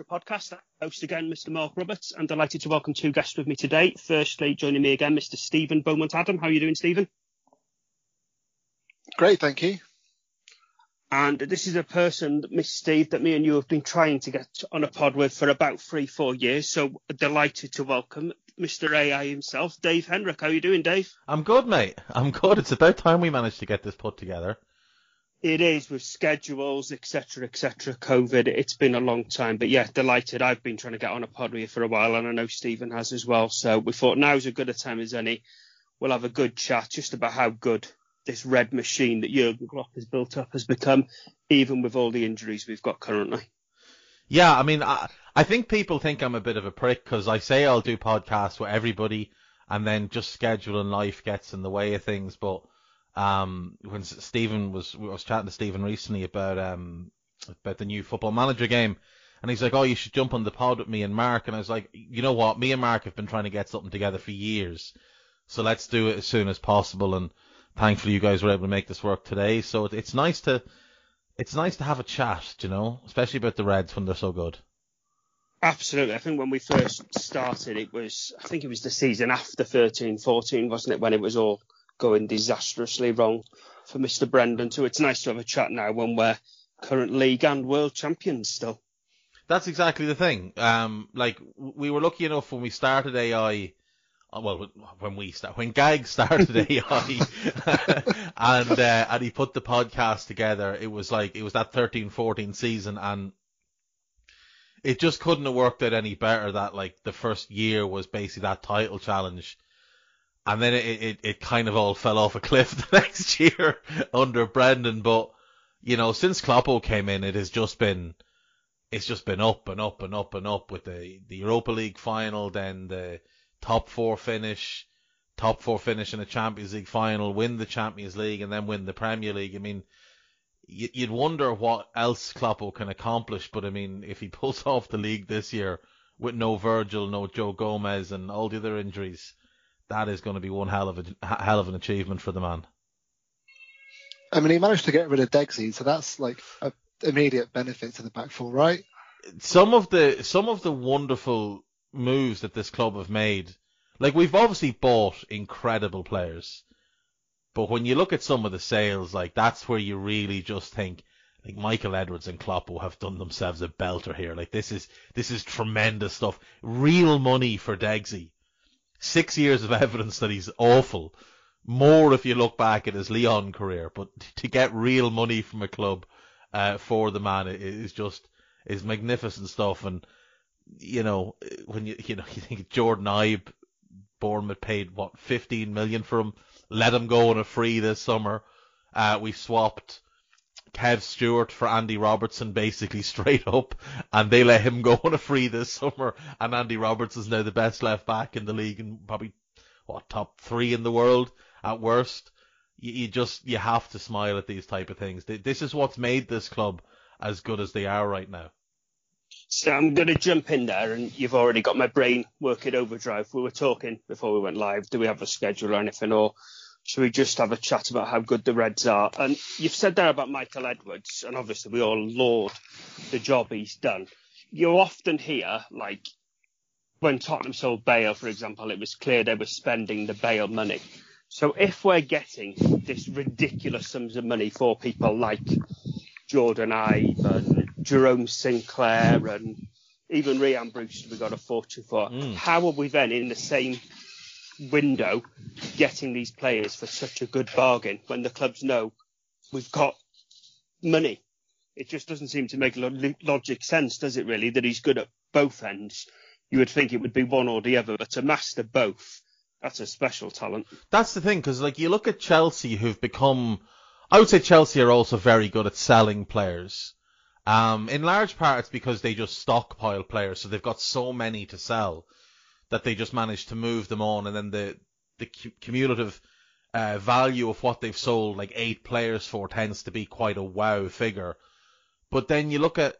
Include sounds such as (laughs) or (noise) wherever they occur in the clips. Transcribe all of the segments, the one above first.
Extra Podcast. Host again, Mr. Mark Roberts. I'm delighted to welcome two guests with me today. Firstly, joining me again, Mr. Stephen Beaumont Adam. How are you doing, Stephen? Great, thank you. And this is a person, Miss Steve, that me and you have been trying to get on a pod with for about three, four years. So delighted to welcome Mr. AI himself, Dave Hendrick. How are you doing, Dave? I'm good, mate. I'm good. It's about time we managed to get this put together. It is with schedules, etc., etc. COVID. It's been a long time, but yeah, delighted. I've been trying to get on a pod with you for a while, and I know Stephen has as well. So we thought now's as good a time as any. We'll have a good chat just about how good this red machine that Jurgen Klopp has built up has become, even with all the injuries we've got currently. Yeah, I mean, I, I think people think I'm a bit of a prick because I say I'll do podcasts with everybody, and then just schedule and life gets in the way of things. But um, when Stephen was, I was chatting to Stephen recently about um about the new Football Manager game, and he's like, "Oh, you should jump on the pod with me and Mark." And I was like, "You know what? Me and Mark have been trying to get something together for years, so let's do it as soon as possible." And thankfully, you guys were able to make this work today. So it, it's nice to it's nice to have a chat, you know, especially about the Reds when they're so good. Absolutely. I think when we first started, it was, I think it was the season after 13 14, wasn't it, when it was all going disastrously wrong for Mr. Brendan. So it's nice to have a chat now when we're current league and world champions still. That's exactly the thing. Um, like we were lucky enough when we started AI. uh, Well, when we start, when Gag started (laughs) AI, (laughs) and uh, and he put the podcast together, it was like it was that 13-14 season, and it just couldn't have worked out any better. That like the first year was basically that title challenge, and then it it, it kind of all fell off a cliff (laughs) the next year under Brendan. But you know, since Kloppo came in, it has just been it's just been up and up and up and up with the the Europa League final, then the top four finish, top four finish in the Champions League final, win the Champions League, and then win the Premier League. I mean, you'd wonder what else Kloppo can accomplish, but I mean, if he pulls (laughs) off the league this year with no Virgil, no Joe Gomez, and all the other injuries, that is going to be one hell of a hell of an achievement for the man. I mean, he managed to get rid of Degsy, so that's like a immediate benefit to the back four, right? some of the some of the wonderful moves that this club have made, like we've obviously bought incredible players, but when you look at some of the sales, like that's where you really just think, like Michael Edwards and Kloppo have done themselves a belter here. Like this is this is tremendous stuff, real money for Degsy. Six years of (laughs) evidence that he's awful. More if you look back at his Lyon career, but (laughs) to get real money from a club uh, for the man is just is magnificent stuff. And you know when you you know (laughs) you think Jordan Ibe, Bournemouth paid what 15 million for him, let him go on a free this summer. Uh, we swapped Kev Stewart for Andy Robertson basically (laughs) straight up, and they let him go (laughs) on a free this summer. And Andy Robertson's now the best left back in the league and probably what top three in the world at worst. You, you just you have to smile at these type of things. This is what's made this club as good as they are right now. So I'm going to jump in there, and you've already got my brain working overdrive. We were talking before we went live. Do we have a schedule or anything, or should we just have a chat about how good the Reds are? And you've said there about Michael Edwards, and obviously we all laud the job he's done. You often hear, like, when Tottenham sold Bale, for example, it was clear they were spending the Bale money. So if we're getting this ridiculous sums of money for people like Jordan Ibe and Jerome Sinclair and even Rhian Brewster we got a fortune for, mm. how are we then in the same window getting these players for such a good bargain when the clubs know we've got money. It just doesn't seem to make logic sense, does it really, that he's good at both ends? You would think it would be one or the other, but to master both, that's a special talent. That's the thing, because like you look at Chelsea, who've become, I would say Chelsea are also very good at selling players. Um, in large part, it's because they just stockpile players, so they've got so many to sell that they just managed to move them on, and then the the cumulative uh, value of what they've sold like eight players for tends to be quite a wow figure. But then you look at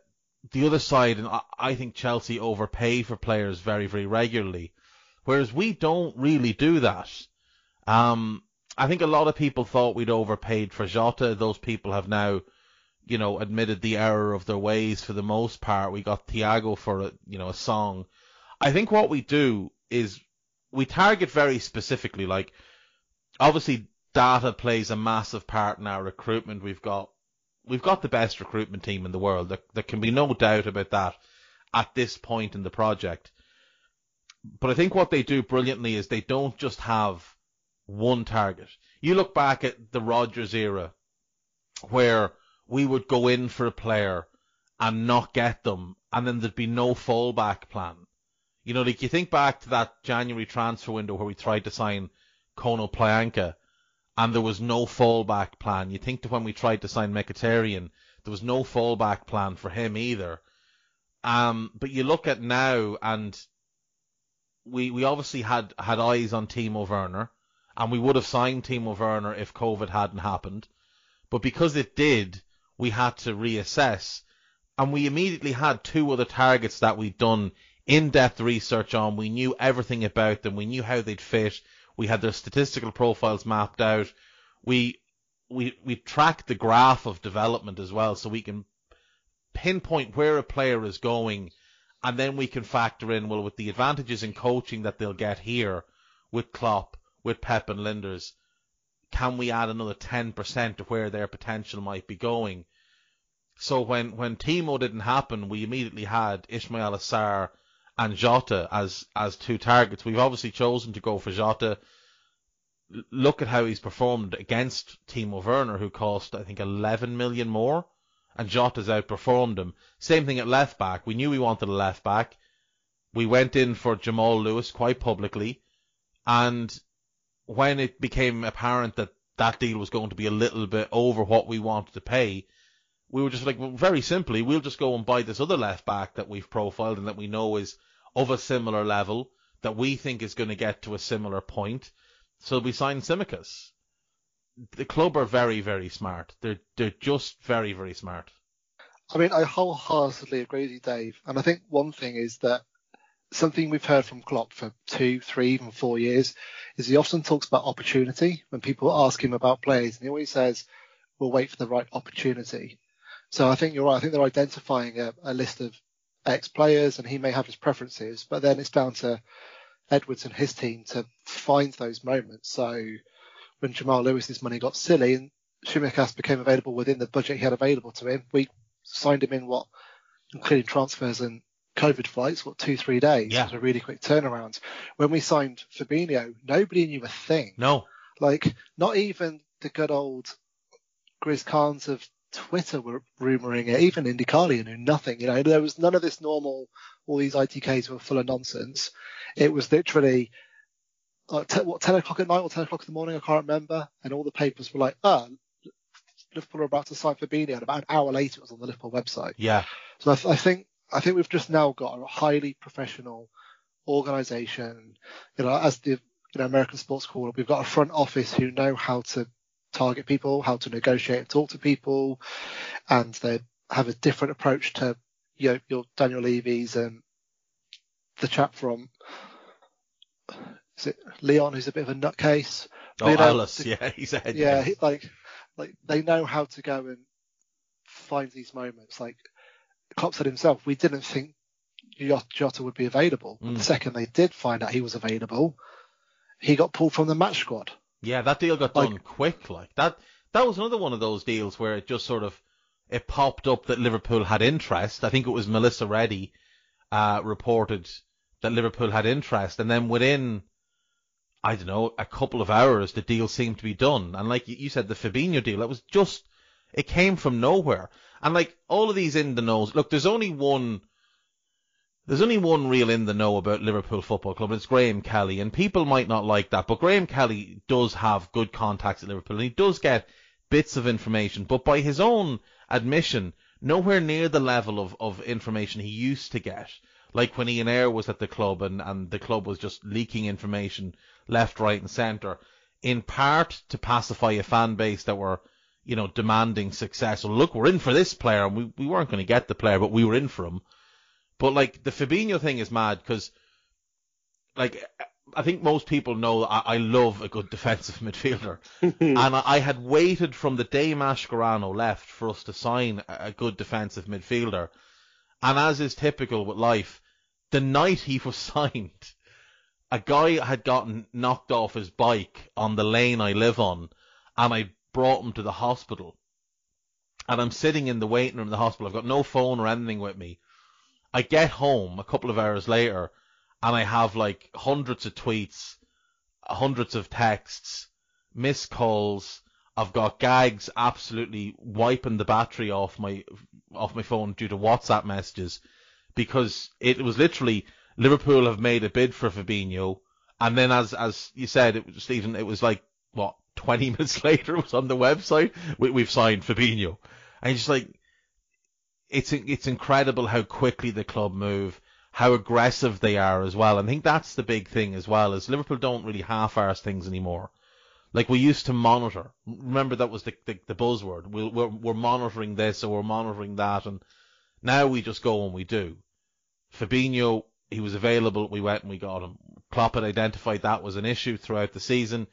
the other side, and I, I think Chelsea overpay for players very, very regularly, whereas we don't really do that. Um, I think a lot of people thought we'd overpaid for Jota. Those people have now, you know, admitted the error of their ways for the most part. We got Thiago for a, you know, a song I think what we do is we target very specifically, like obviously data plays a massive part in our recruitment. We've got we've got the best recruitment team in the world. There, there can be no doubt about that at this point in the project. But I think what they do brilliantly is they don't just have one target. You look back at the Rogers era where we would go in for a player and not get them and then there'd be no fallback plan. You know, like you think back to that January transfer window where we tried to sign Kono Konoplyanka and there was no fallback plan. You think to when we tried to sign Mkhitaryan, there was no fallback plan for him either. Um, but you look at now and we, we obviously had, had eyes on Timo Werner and we would have signed Timo Werner if COVID hadn't happened. But because it did, we had to reassess and we immediately had two other targets that we'd done in-depth research on. We knew everything about them. We knew how they'd fit. We had their statistical profiles mapped out. We we we tracked the graph of development as well, so we can pinpoint where a player is going, and then we can factor in well with the advantages in coaching that they'll get here with Klopp, with Pep and Lijnders. Can we add another 10% to where their potential might be going? So when, when Timo didn't happen, we immediately had Ismaila Sarr and Jota as as two targets. We've obviously chosen to go for Jota. Look at how he's performed against Timo Werner, who cost I think 11 million more, and Jota's outperformed him. Same thing at left back. We knew we wanted a left back. We went in for Jamal Lewis quite publicly, and when it became apparent that that deal was going to be a little bit over what we wanted to pay, we were just like, well, very simply, we'll just go and buy this other left back that we've profiled and that we know is of a similar level that we think is going to get to a similar point. So we signed Tsimikas. The club are very, very smart. They're they're just very, very smart. I mean, I wholeheartedly agree with you, Dave. And I think one thing is that something we've heard from Klopp for two, three, even four years is he often talks about opportunity when people ask him about players, and he always says, "We'll wait for the right opportunity." So I think you're right. I think they're identifying a, a list of ex players and he may have his preferences, but then it's down to Edwards and his team to find those moments. So when Jamal Lewis's money got silly and Tsimikas became available within the budget he had available to him, we signed him in what, including transfers and COVID flights, what two, three days. Yeah. It was a really quick turnaround. When we signed Fabinho, nobody knew a thing. No. Like, not even the good old Grizz Khans of Twitter were rumouring it, even Indykaila knew nothing. You know, there was none of this normal, all these ITKs were full of nonsense. It was literally, like, t- what, 10 o'clock at night or 10 o'clock in the morning, I can't remember. And all the papers were like, oh, Liverpool are about to sign Fabinho. And about an hour later, it was on the Liverpool website. Yeah. So I, th- I think, I think we've just now got a highly professional organization. You know, as the, you know, American sports corner, we've got a front office who know how to target people, how to negotiate and talk to people, and they have a different approach to you know, your Daniel Levy's and the chap from is it Lyon who's a bit of a nutcase. Oh, You know, Aulas, the- yeah, he's a head. yeah, he, like like they know how to go and find these moments. Like Klopp said himself, we didn't think Jota would be available. But Mm. the second they did find out he was available, he got pulled from the match squad. Yeah, that deal got Like- done quick. Like that, that was another one of those deals where it just sort of it popped up that Liverpool had interest. I think it was Melissa Reddy uh, reported that Liverpool had interest, and then within I don't know a couple of hours the deal seemed to be done. And like you- you said, the Fabinho deal, it was just it came from nowhere. And like all of these in the knows, look, there's only one. There's only one real in the know about Liverpool Football Club, and it's Graham Kelly. And people might not like that, but Graham Kelly does have good contacts at Liverpool, and he does get bits of information, but by his own admission, nowhere near the level of, of information he used to get. Like when Ian Ayre was at the club and, and the club was just leaking information left, right and centre, in part to pacify a fan base that were, you know, demanding success. Well, look, we're in for this player, and we, we weren't going to get the player, but we were in for him. But like the Fabinho thing is mad because, like, I think most people know I, I love a good defensive (laughs) midfielder, (laughs) and I, I had waited from the day Mascherano left for us to sign a, a good defensive midfielder, and as is typical with life, the night he (laughs) was signed, a guy had gotten knocked off his bike on the lane I live on, and I brought him to the hospital. And I'm sitting in the waiting room of the hospital. I've got no phone or anything with me. I get home a couple of hours later and I have like hundreds of tweets, hundreds of texts, missed calls. I've got gags absolutely wiping the battery off my off my phone due to WhatsApp messages because it was literally Liverpool have made a bid for Fabinho and then as as you said it was Stephen it was like what 20 (laughs) minutes later it was on the website we, we've signed Fabinho and it's like it's it's incredible how quickly the club move, how aggressive they are as well. I think that's the big thing as well is Liverpool don't really half-arse things anymore. Like we used to monitor. Remember that was the the, the buzzword. We'll, we're we're monitoring this or we're monitoring that, and now we just go and we do. Fabinho, he was available. We went and we got him. Klopp had identified that was an issue throughout the season.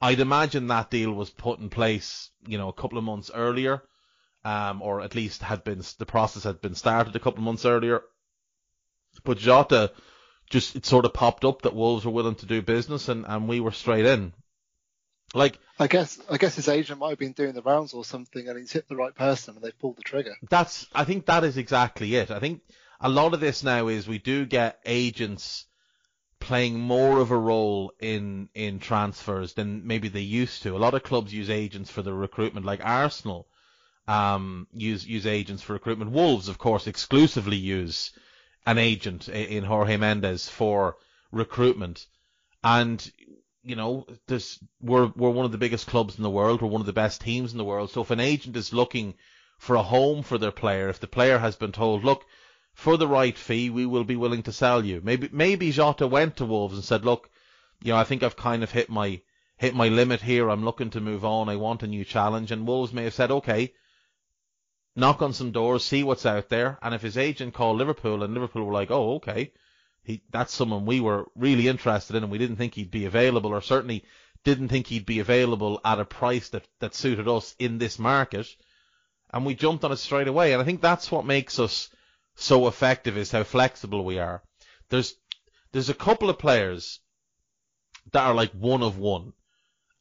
I'd imagine that deal was put in place, you know, a couple of months earlier um, or at least had been the process had been started a couple of months earlier. But Jota just it sort of popped up that Wolves were willing to do business, and, and we were straight in. Like I guess I guess his agent might have been doing the rounds or something, and he's hit the right person, and they've pulled the trigger. that's I think that is exactly it. I think a lot of this now is we do get agents playing more of a role in in transfers than maybe they used to. A lot of clubs use agents for the recruitment, like Arsenal um, use use agents for recruitment. Wolves, of course, exclusively use an agent in Jorge Mendes for recruitment, and you know, this we're we're one of the biggest clubs in the world. We're one of the best teams in the world. So if an agent is looking for a home for their player, if the player has been told, look, for the right fee, we will be willing to sell you. Maybe maybe Jota went to Wolves and said, look, you know, I think I've kind of hit my hit my limit here. I'm looking to move on. I want a new challenge. And Wolves may have said, okay, knock on some doors, see what's out there. And if his agent called Liverpool and Liverpool were like, oh, okay, he, that's someone we were really interested in and we didn't think he'd be available or certainly didn't think he'd be available at a price that, that suited us in this market. And we jumped on it straight away. And I think that's what makes us so effective is how flexible we are. There's, there's a couple of players that are like one of one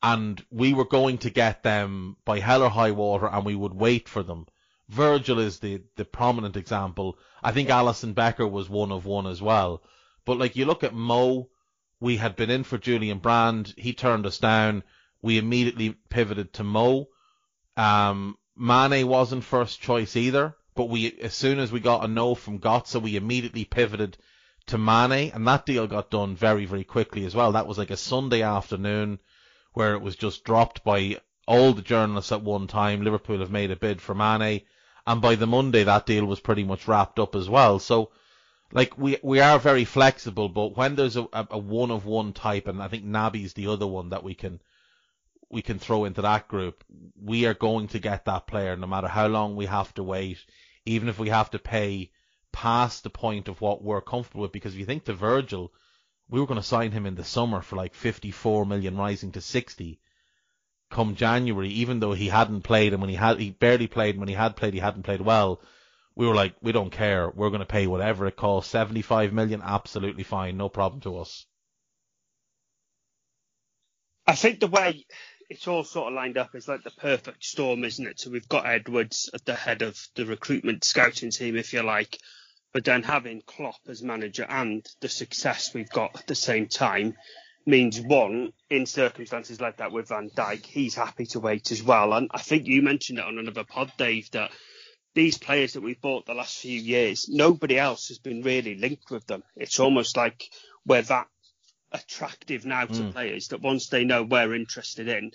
and we were going to get them by hell or high water and we would wait for them. Virgil is the, the prominent example. I think Alisson Becker was one of one as well. But like you look at Mo, we had been in for Julian Brandt. He turned us down. We immediately pivoted to Mo. Um, Mane wasn't first choice either, but we as soon as we got a no from Götze, we immediately pivoted to Mane, and that deal got done very very quickly as well. That was like a Sunday afternoon where it was just dropped by all the journalists at one time. Liverpool have made a bid for Mane, and by the Monday that deal was pretty much wrapped up as well. So like we we are very flexible, but when there's a, a, one of one type, and I think Naby's the other one that we can we can throw into that group, we are going to get that player no matter how long we have to wait, even if we have to pay past the point of what we're comfortable with. Because if you think to Virgil, we were going to sign him in the summer for like 54 million, rising to 60 come January, even though he hadn't played and when he had, he barely played and when he had played, he hadn't played well we were like, we don't care. We're going to pay whatever it costs. 75 million, absolutely fine. No problem to us. I think the way it's all sort of lined up is like the perfect storm, isn't it? So we've got Edwards at the head of the recruitment scouting team, if you like, but then having Klopp as manager and the success we've got at the same time means one, in circumstances like that with Van Dijk, he's happy to wait as well. And I think you mentioned it on another pod, Dave, that these players that we've bought the last few years, nobody else has been really linked with them. It's almost like we're that attractive now to mm. players that once they know we're interested in,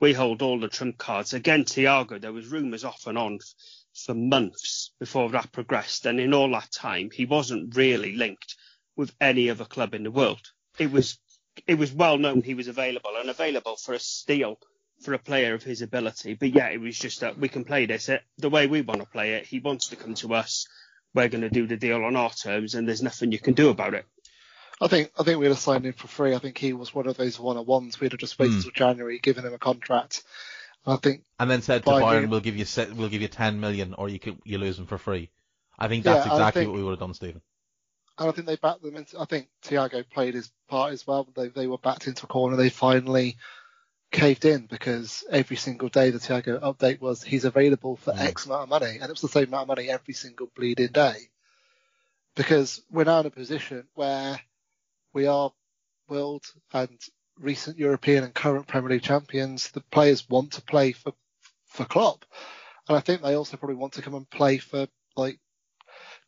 we hold all the trump cards. Again, Thiago, there was rumours off and on for months before that progressed, and in all that time, he wasn't really linked with any other club in the world. It was it was well known he was available and available for a steal for a player of his ability. But yeah, it was just that we can play this it, the way we want to play it. He wants to come to us. We're going to do the deal on our terms, and there's nothing you can do about it. I think I think we'd have signed him for free. I think he was one of those one on ones. We'd have just waited mm. till January, given him a contract. I think. And then said to Bayern, him, "We'll give you we'll give you ten million, or you could you lose him for free." I think that's yeah, exactly think, what we would have done, Stephen. And I think they backed them. Into, I think Thiago played his part as well. They they were backed into a corner. They finally caved in because every single day the Thiago update was he's available for mm. X amount of money, and it was the same amount of money every single bleeding day. Because we're now in a position where we are world and recent European and current Premier League champions. The players want to play for for Klopp, and I think they also probably want to come and play for like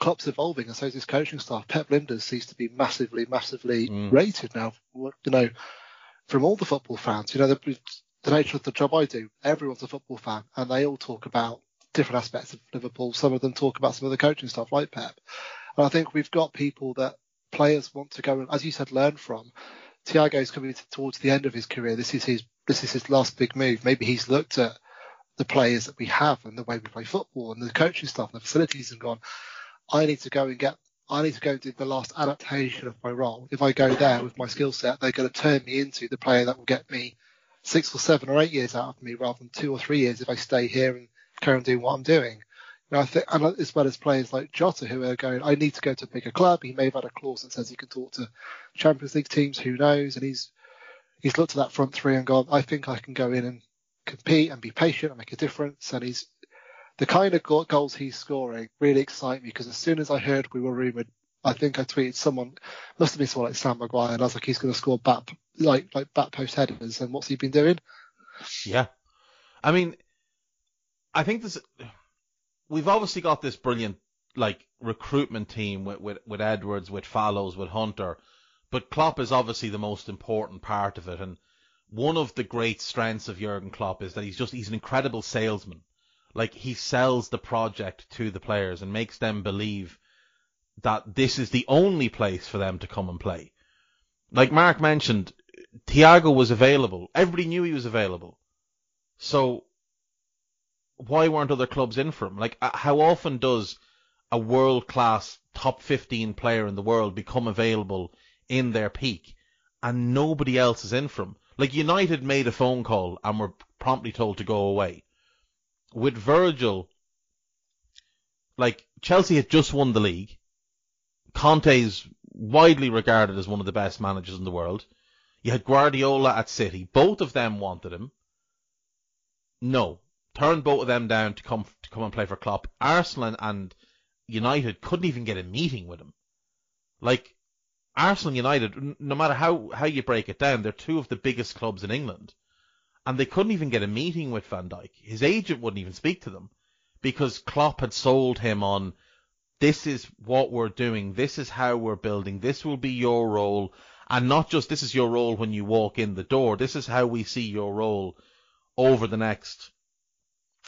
Klopp's evolving, and so is his coaching staff. Pep Lijnders seems to be massively, massively mm. rated now. You know, from all the football fans. You know, the, the nature of the job I do, everyone's a football fan, and they all talk about different aspects of Liverpool. Some of them talk about some of the coaching stuff, like Pep. And I think we've got people that players want to go and, as you said, learn from. Thiago's coming towards the end of his career. This is his this is his last big move. Maybe he's looked at the players that we have and the way we play football and the coaching stuff and the facilities and gone, I need to go and get I need to go and do the last adaptation of my role. If I go there with my skill set, they're going to turn me into the player that will get me six or seven or eight years out of me rather than two or three years if I stay here and carry on doing what I'm doing. You know, I think, and as well as players like Jota who are going, I need to go to a bigger club. He may have had a clause that says he can talk to Champions League teams. Who knows? And he's he's looked at that front three and gone, I think I can go in and compete and be patient and make a difference. And he's the kind of goals he's scoring really excite me because as soon as I heard we were rumoured, I think I tweeted someone must have been someone like Sam Maguire, and I was like, he's going to score back like like back post headers, and what's he been doing? Yeah, I mean, I think this. We've obviously got this brilliant like recruitment team with with, with Edwards, with Fallows, with Hunter, but Klopp is obviously the most important part of it, and one of the great strengths of Jurgen Klopp is that he's just he's an incredible salesman like he sells the project to the players and makes them believe that this is the only place for them to come and play. Like Mark mentioned, Thiago was available. Everybody knew he was available. So why weren't other clubs in for him? Like uh, how often does a world class top 15 player in the world become available in their peak and nobody else is in for him? Like United made a phone call and were promptly told to go away with Virgil, like Chelsea had just won the league. Conte's widely regarded as one of the best managers in the world. You had Guardiola at City. Both of them wanted him. No. Turned both of them down to come to come and play for Klopp. Arsenal and United couldn't even get a meeting with him. Like Arsenal United, no matter how, how you break it down, they're two of the biggest clubs in England. And they couldn't even get a meeting with Van Dijk. His agent wouldn't even speak to them because Klopp had sold him on this is what we're doing, this is how we're building, this will be your role, and not just this is your role when you walk in the door, this is how we see your role over the next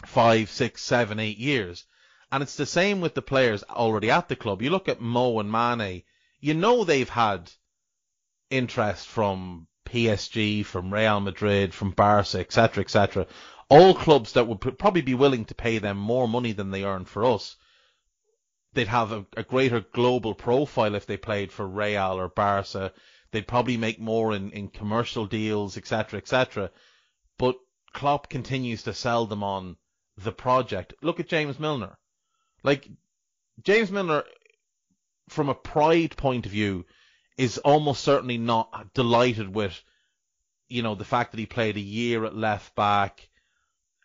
five, six, seven, eight years. And it's the same with the players already at the club. You look at Mo and Mane, you know they've had interest from PSG, from Real Madrid, from Barca, etc., etc. All clubs that would probably be willing to pay them more money than they earn for us. They'd have a, a greater global profile if they played for Real or Barca. They'd probably make more in, in commercial deals, etc., etc. But Klopp continues to sell them on the project. Look at James Milner. Like, James Milner, from a pride point of view, is almost certainly not delighted with, you know, the fact that he played a year at left back,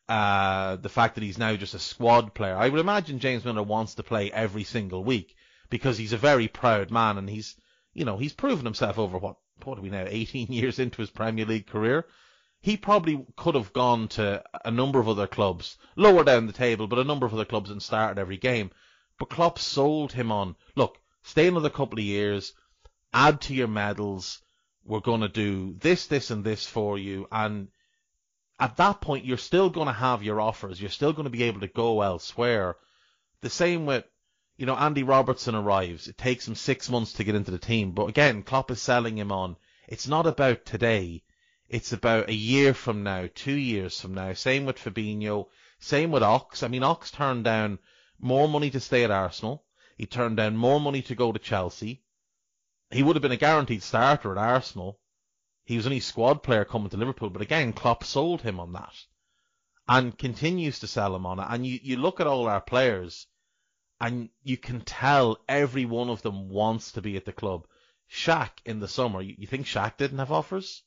uh, the fact that he's now just a squad player. I would imagine James Milner wants to play every single week because he's a very proud man and he's, you know, he's proven himself over what, what are we now, 18 (laughs) years into his Premier League career. He probably could have gone to a number of other clubs, lower down the table, but a number of other clubs and started every game. But Klopp sold him on, look, stay another couple of years, add to your medals. We're going to do this, this, and this for you. And at that point, you're still going to have your offers. You're still going to be able to go elsewhere. The same with, you know, Andy Robertson arrives. It takes him six months to get into the team. But again, Klopp is selling him on. It's not about today. It's about a year from now, two years from now. Same with Fabinho. Same with Ox. I mean, Ox turned down more money to stay at Arsenal. He turned down more money to go to Chelsea he would have been a guaranteed starter at Arsenal. He was only squad player coming to Liverpool, but again, Klopp sold him on that and continues to sell him on it. And you, you look at all our players and you can tell every one of them wants to be at the club. Shaq in the summer, you, you think Shaq didn't have offers?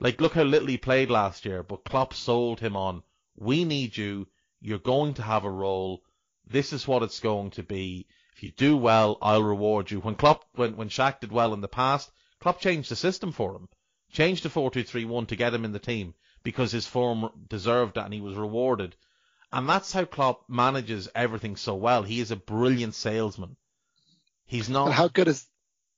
Like, look how little he played last year, but Klopp sold him on, we need you, you're going to have a role, this is what it's going to be. If you do well, I'll reward you. When Klopp, when, when Shaq did well in the past, Klopp changed the system for him. Changed to 4-2-3-1 to get him in the team because his form deserved that and he was rewarded. And that's how Klopp manages everything so well. He is a brilliant salesman. He's not. And how good is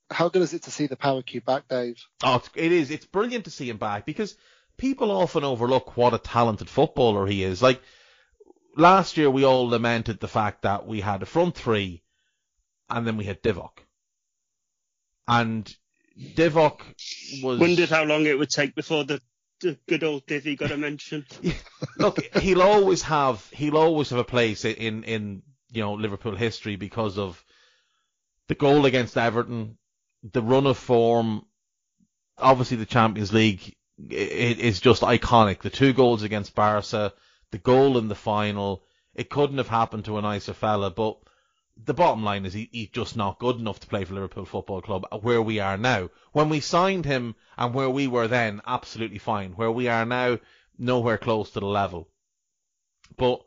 how good is it to see the power cube back, Dave? Oh, it is. It's brilliant to see him back because people often overlook what a talented footballer he is. Like last year, we all lamented the fact that we had a front three and then we had Divock. And Divock was. Wondered how long it would take before the, the good old Divvy got a mention. (laughs) Look, he'll always have he'll always have a place in in you know Liverpool history because of the goal against Everton, the run of form, obviously the Champions League it is just iconic. The two goals against Barca, the goal in the final, it couldn't have happened to a nicer fella, but the bottom line is he, he's just not good enough to play for Liverpool Football Club uh, where we are now. When we signed him and where we were then, absolutely fine. Where we are now, nowhere close to the level. But,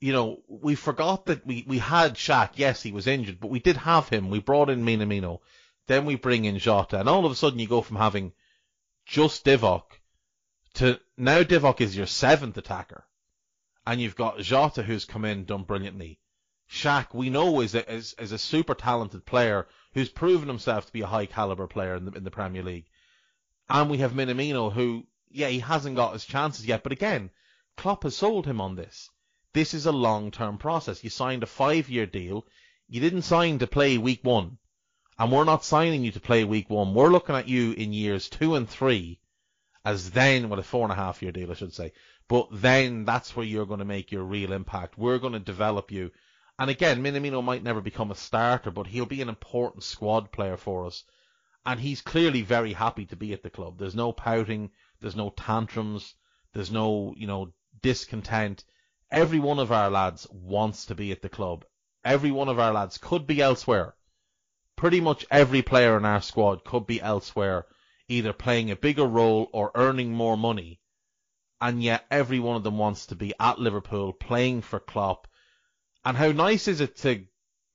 you know, we forgot that we, we had Shaq. Yes, he was injured, but we did have him. We brought in Minamino. Then we bring in Jota. And all of a sudden you go from having just Divock to now Divock is your seventh attacker. And you've got Jota who's come in, done brilliantly. Shaq, we know is a, is, is a super talented player who's proven himself to be a high caliber player in the, in the Premier League. And we have Minamino who, yeah, he hasn't got his chances yet, but again, Klopp has sold him on this. This is a long-term process. You signed a five-year deal. You didn't sign to play week one. And we're not signing you to play week one. We're looking at you in years two and three as then, well, a four and a half year deal, I should say. But then that's where you're going to make your real impact. We're going to develop you and again, Minamino might never become a starter, but he'll be an important squad player for us. And he's clearly very happy to be at the club. There's no pouting, there's no tantrums, there's no, you know, discontent. Every one of our lads wants to be at the club. Every one of our lads could be elsewhere. Pretty much every player in our squad could be elsewhere, either playing a bigger role or earning more money. And yet every one of them wants to be at Liverpool, playing for Klopp, and how nice is it to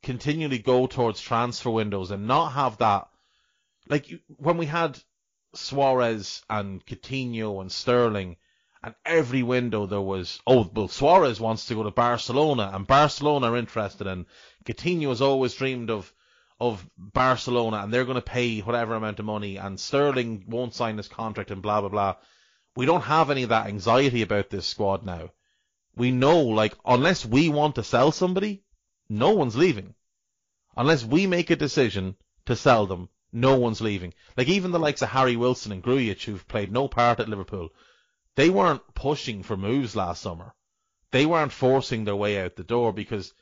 continually go towards transfer windows and not have that, like when we had Suarez and Coutinho and Sterling, And every window there was, oh, well, Suarez wants to go to Barcelona, and Barcelona are interested, and Coutinho has always dreamed of of Barcelona, and they're going to pay whatever amount of money, and Sterling won't sign his contract, and blah blah blah. We don't have any of that anxiety about this squad now. We know, like, unless we want to sell somebody, no one's leaving. Unless we make a decision to sell them, no one's leaving. Like even the likes of Harry Wilson and Grujic, who've played no part at Liverpool, they weren't pushing for moves last summer. They weren't forcing their way out the door because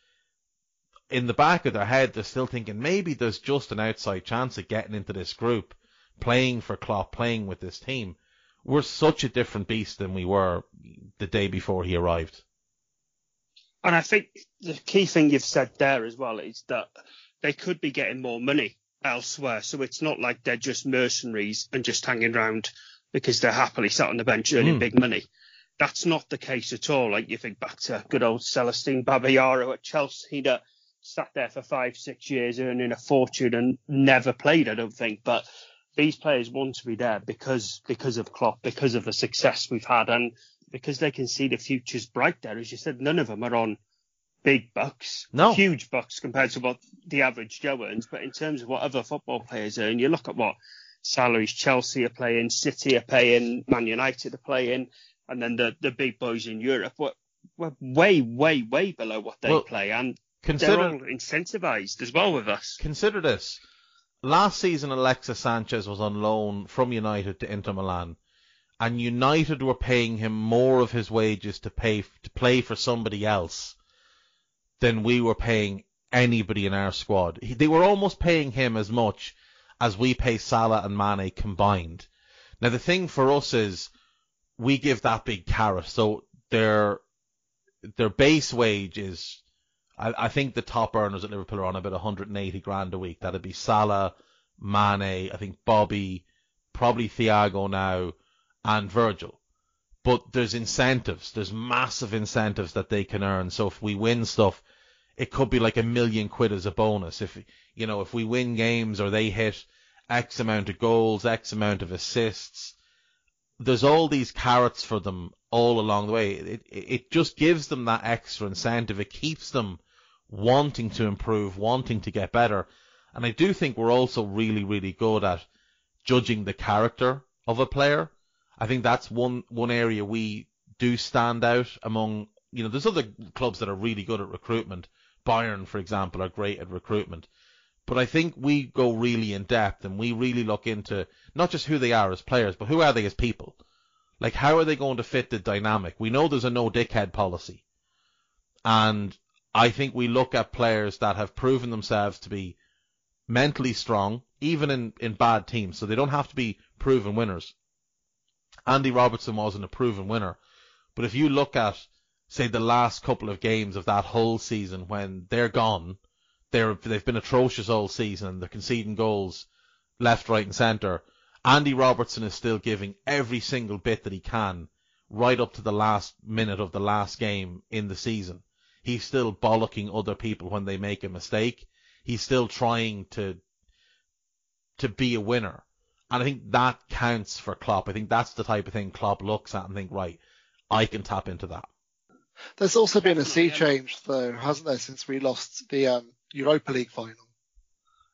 in the back of their head they're still thinking maybe there's just an outside chance of getting into this group, playing for Klopp, playing with this team. We're such a different beast than we were the day before he arrived. And I think the key thing you've said there as well is that they could be getting more money elsewhere. So it's not like they're just mercenaries and just hanging around because they're happily sat on the bench earning mm. big money. That's not the case at all. Like you think back to good old Celestine Babayaro at Chelsea that sat there for five, six years earning a fortune and never played, I don't think. But these players want to be there because because of Klopp, because of the success we've had, and because they can see the future's bright there. As you said, none of them are on big bucks, no. huge bucks compared to what the average Joe earns. But in terms of what other football players earn, you look at what salaries Chelsea are playing, City are paying, Man United are playing, and then the, the big boys in Europe were, were way, way, way below what they well, play. And they're all incentivized as well with us. Consider this. Last season, Alexis Sanchez was on loan from United to Inter Milan, and United were paying him more of his wages to pay to play for somebody else than we were paying anybody in our squad. They were almost paying him as much as we pay Salah and Mane combined. Now the thing for us is we give that big carrot, so their their base wage is I, I think the top earners at Liverpool are on about 180 grand a week. That'd be Salah, Mane, I think Bobby, probably Thiago now, and Virgil but there's incentives. There's massive incentives that they can earn. So if we win stuff, it could be like a million quid as a bonus. If you know, if we win games or they hit X amount of goals, X amount of assists, there's all these carrots for them all along the way. It it just gives them that extra incentive. It keeps them wanting to improve, wanting to get better. And I do think we're also really, really good at judging the character of a player. I think that's one one area we do stand out among. You know, there's other clubs that are really good at recruitment. Bayern, for example, are great at recruitment. But I think we go really in depth and we really look into not just who they are as players, but who are they as people. Like, how are they going to fit the dynamic? We know there's a no dickhead policy. And I think we look at players that have proven themselves to be mentally strong, even in, in bad teams. So they don't have to be proven winners. Andy Robertson wasn't a proven winner. But if you look at, say, the last couple of games of that whole season when they're gone, they're, they've been atrocious all season they're conceding goals left, right and centre. Andy Robertson is still giving every single bit that he can right up to the last minute of the last game in the season. He's still bollocking other people when they make a mistake. He's still trying to to be a winner. And I think that counts for Klopp. I think that's the type of thing Klopp looks at and think, right, I can tap into that. There's also been a sea change, though, hasn't there, since we lost the um, Europa League final?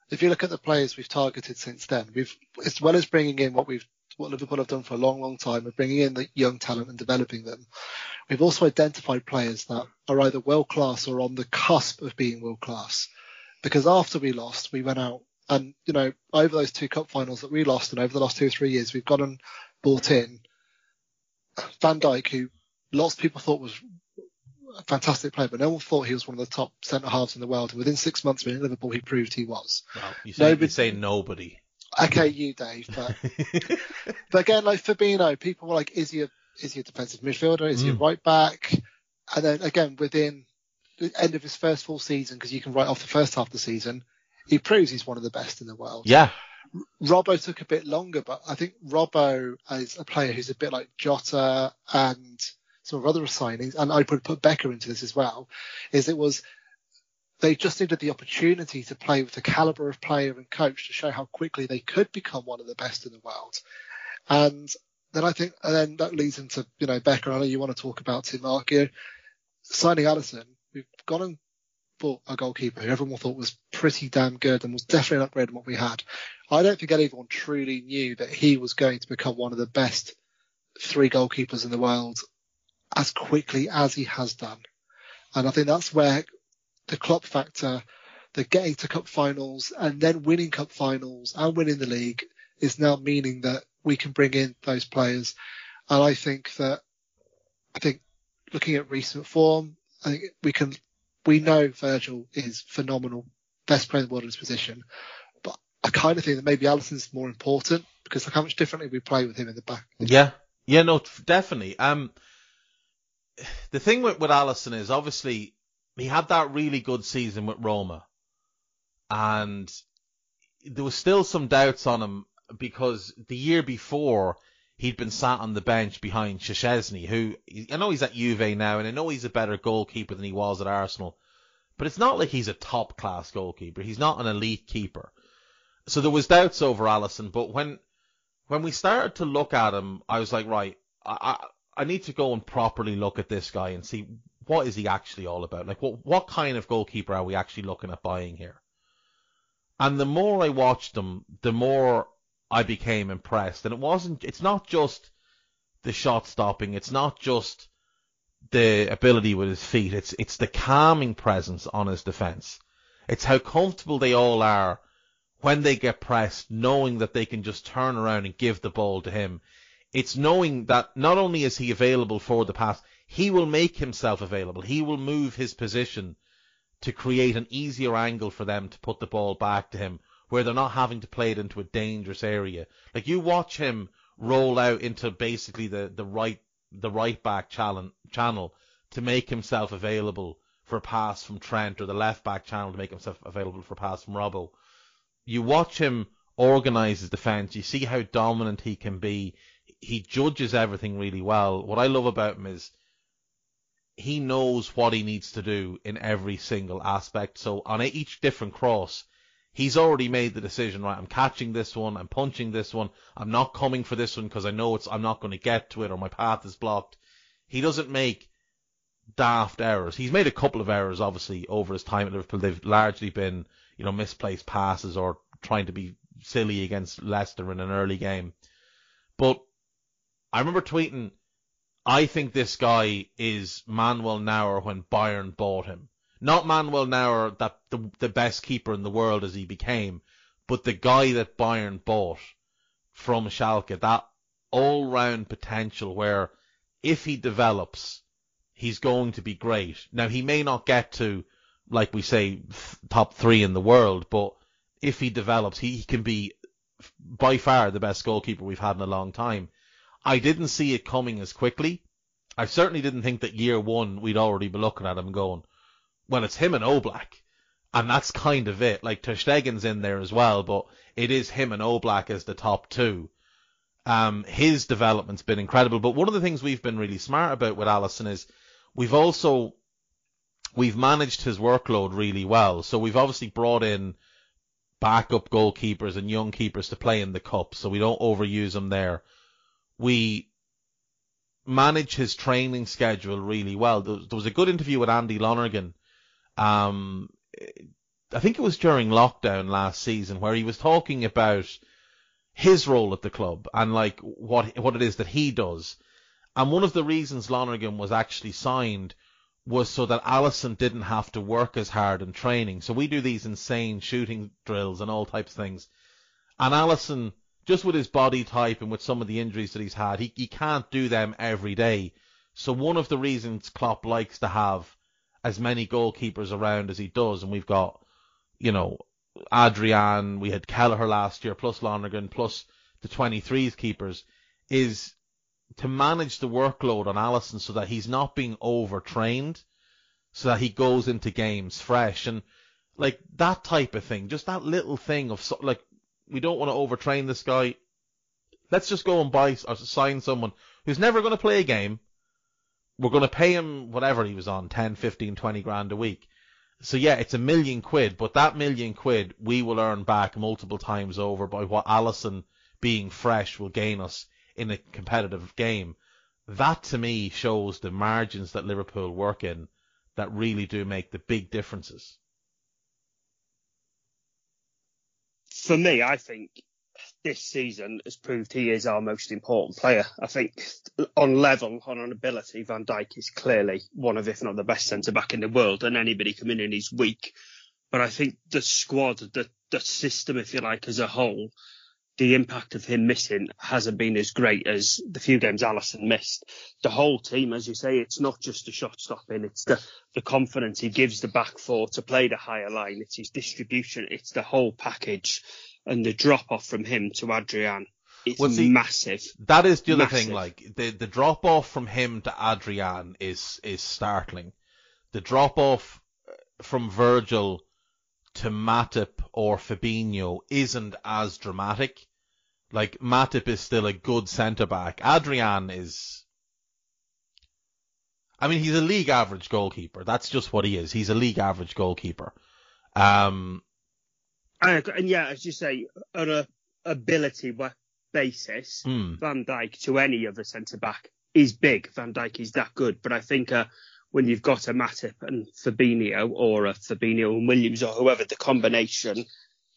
If you look at the players we've targeted since then, we've as well as bringing in what we've what Liverpool have done for a long, long time, of bringing in the young talent and developing them. We've also identified players that are either world class or on the cusp of being world class. Because after we lost, we went out and, you know, over those two cup finals that we lost and over the last two or three years, we've gone and bought in Van Dijk, who lots of people thought was a fantastic player, but no one thought he was one of the top centre halves in the world. And within six months being at Liverpool, he proved he was. Well, you say, nobody, you say nobody. Okay, you, Dave. But, (laughs) but again, like Fabinho, people were like, is he a, is he a defensive midfielder? Is mm. he a mm. right back? And then again, within the end of his first full season, because you can write off the first half of the season, he proves he's one of the best in the world. Yeah. Robbo took a bit longer, but I think Robbo is a player who's a bit like Jota and some of other signings, and I would put Becker into this as well, is it was they just needed the opportunity to play with the caliber of player and coach to show how quickly they could become one of the best in the world. And then I think, and then that leads into, you know, Becker, I know you want to talk about Tim Mark. Signing Alisson, we've gone and bought a goalkeeper who everyone thought was pretty damn good and was definitely an upgrade on what we had. I don't think anyone truly knew that he was going to become one of the best three goalkeepers in the world as quickly as he has done. And I think that's where the Klopp factor, the getting to cup finals and then winning cup finals and winning the league is now meaning that we can bring in those players. And I think that, I think looking at recent form, I think we can, we know Virgil is phenomenal, best player in the world in his position. But I kind of think that maybe Alisson's more important because look how much differently we play with him in the back. Yeah. Yeah, no, definitely. Um, the thing with, with Alisson is obviously he had that really good season with Roma and there was still some doubts on him because the year before he'd been sat on the bench behind Szczesny, who I know he's at Juve now, and I know he's a better goalkeeper than he was at Arsenal, but it's not like he's a top class goalkeeper. He's not an elite keeper. So there was doubts over Alisson, but when when we started to look at him, I was like, right, I, I I need to go and properly look at this guy and see what is he actually all about. Like what what kind of goalkeeper are we actually looking at buying here? And the more I watched him, the more I became impressed. And it wasn't, it's not just the shot stopping. It's not just the ability with his feet. It's, it's the calming presence on his defense. It's how comfortable they all are when they get pressed, knowing that they can just turn around and give the ball to him. It's knowing that not only is he available for the pass, he will make himself available. He will move his position to create an easier angle for them to put the ball back to him where they're not having to play it into a dangerous area. Like you watch him roll out into basically the, the right the right back channel channel to make himself available for a pass from Trent or the left back channel to make himself available for a pass from Robbo. You watch him organize his defense. You see how dominant he can be. He judges everything really well. What I love about him is he knows what he needs to do in every single aspect. So on each different cross, he's already made the decision, right? I'm catching this one, I'm punching this one, I'm not coming for this one because I know it's I'm not going to get to it or my path is blocked. He doesn't make daft errors. He's made a couple of errors, obviously, over his time at Liverpool. They've largely been, you know, misplaced passes or trying to be silly against Leicester in an early game. But I remember tweeting, I think this guy is Manuel Neuer when Bayern bought him. Not Manuel Neuer, that the, the best keeper in the world as he became, but the guy that Bayern bought from Schalke, that all-round potential where if he develops, he's going to be great. Now he may not get to, like we say, top three in the world, but if he develops, he, he can be by far the best goalkeeper we've had in a long time. I didn't see it coming as quickly. I certainly didn't think that year one we'd already be looking at him going, well, it's him and Oblak. And that's kind of it. Like Ter in there as well, but it is him and Oblak as the top two. Um, his development's been incredible. But one of the things we've been really smart about with Alisson is we've also we've managed his workload really well. So we've obviously brought in backup goalkeepers and young keepers to play in the cup, so we don't overuse them there. We manage his training schedule really well. There was a good interview with Andy Lonergan um, I think it was during lockdown last season where he was talking about his role at the club and like what what it is that he does. And one of the reasons Lonergan was actually signed was so that Alisson didn't have to work as hard in training. So we do these insane shooting drills and all types of things. And Alisson, just with his body type and with some of the injuries that he's had, he, he can't do them every day. So one of the reasons Klopp likes to have as many goalkeepers around as he does, and we've got, you know, Adrian, we had Kelleher last year, plus Lonergan, plus the 23s keepers, is to manage the workload on Alisson so that he's not being overtrained, so that he goes into games fresh, and like that type of thing, just that little thing of like, we don't want to overtrain this guy. Let's just go and buy or sign someone who's never going to play a game, we're going to pay him whatever he was on, 10, 15, 20 grand a week. So yeah, it's a million quid, but that million quid we will earn back multiple times over by what Alisson being fresh will gain us in a competitive game. That to me shows the margins that Liverpool work in that really do make the big differences. For me, I think this season has proved he is our most important player. I think on level, on an ability, Van Dijk is clearly one of, if not the best centre back in the world, and anybody coming in is weak. But I think the squad, the the system, if you like, as a whole, the impact of him missing hasn't been as great as the few games Alisson missed. The whole team, as you say, it's not just the shot stopping, it's the, the confidence he gives the back four to play the higher line, it's his distribution, it's the whole package and the drop off from him to Adrian. It's well, see, massive. That is the other massive. thing. Like the the drop off from him to Adrian is is startling. The drop off from Virgil to Matip or Fabinho isn't as dramatic. Like Matip is still a good centre back. Adrian is. I mean, he's a league average goalkeeper. That's just what he is. He's a league average goalkeeper. Um, and, and yeah, as you say, on a ability basis, mm. Van Dijk to any other centre back is big. Van Dijk is that good, but I think uh, when you've got a Matip and Fabinho or a Fabinho and Williams or whoever, the combination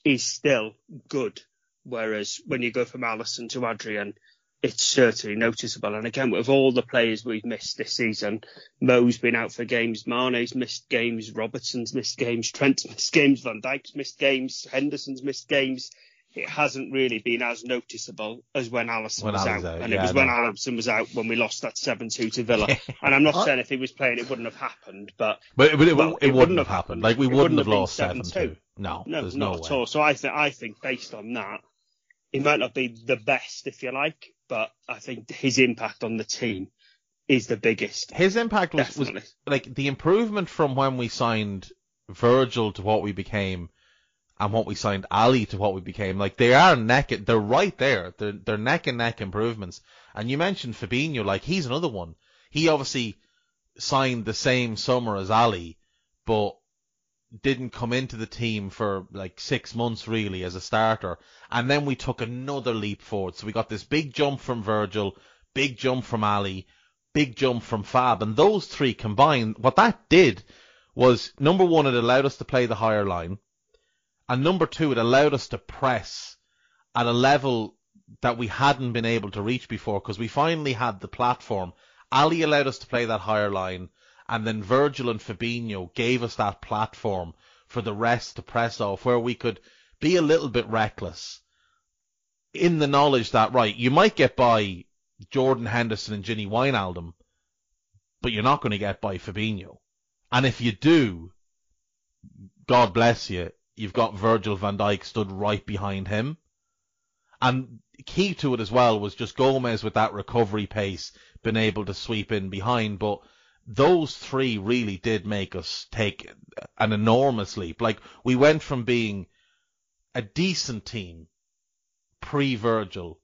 is still good. Whereas when you go from Alisson to Adrian, it's certainly noticeable. And again, with all the players we've missed this season, Mo's been out for games, Mane's missed games, Robertson's missed games, Trent's (laughs) missed games, Van Dijk's missed games, Henderson's missed games. It hasn't really been as noticeable as when Alisson when was out. out. And yeah, it was when Alisson was out when we lost that 7-2 to Villa. (laughs) and I'm not saying if he was playing it wouldn't have happened, but... But, but it, well, it, it, wouldn't have happened. Like, we wouldn't, wouldn't have, lost 7-2. No, no, there's not no at all. So I, th- I think based on that, he might not be the best, if you like, but I think his impact on the team is the biggest. His impact was, was like the improvement from when we signed Virgil to what we became and what we signed Ali to what we became. Like they are neck, they're right there. They're, they're neck and neck improvements. And you mentioned Fabinho, like he's another one. He obviously signed the same summer as Ali, but didn't come into the team for like six months really as a starter. And then we took another leap forward. So we got this big jump from Virgil, big jump from Ali, big jump from Fab. And those three combined, what that did was number one, it allowed us to play the higher line. And number two, it allowed us to press at a level that we hadn't been able to reach before because we finally had the platform. Ali allowed us to play that higher line and then Virgil and Fabinho gave us that platform for the rest to press off where we could be a little bit reckless in the knowledge that, right, you might get by Jordan Henderson and Gini Wijnaldum, but you're not going to get by Fabinho. And if you do, God bless you, you've got Virgil van Dijk stood right behind him. And key to it as well was just Gomez with that recovery pace, been able to sweep in behind, but those three really did make us take an enormous leap. Like we went from being a decent team pre Virgil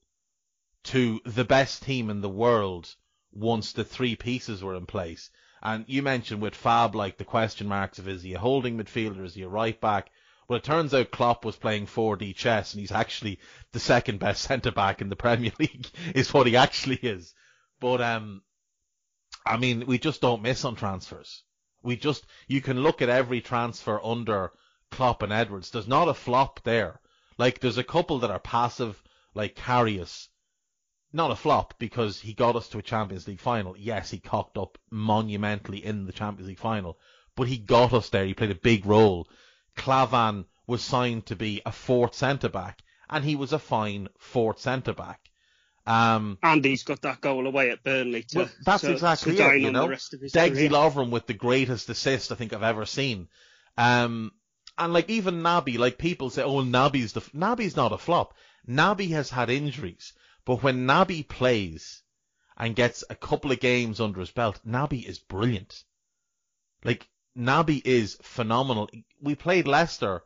to the best team in the world once the three pieces were in place. And you mentioned with Fab, like the question marks of is he a holding midfielder, is he a right back? Well, it turns out Klopp was playing 4D chess and he's actually the second best (laughs) centre back in the Premier League, (laughs) is what he actually is. But, um, I mean, we just don't miss on transfers. We just, you can look at every transfer under Klopp and Edwards. There's not a flop there. Like, there's a couple that are passive, like Karius. Not a flop because he got us to a Champions League final. Yes, he cocked up monumentally in the Champions League final, but he got us there. He played a big role. Klavan was signed to be a fourth centre back, and he was a fine fourth centre back. Um, and he's got that goal away at Burnley to, well, that's to, exactly to it, you know. Degsy Lovren with the greatest assist I think I've ever seen. Um, and like even Naby, like people say, oh, Naby's the Naby's not a flop. Naby has had injuries, but when Naby plays and gets a couple of games under his belt, Naby is brilliant. Like Naby is phenomenal. We played Leicester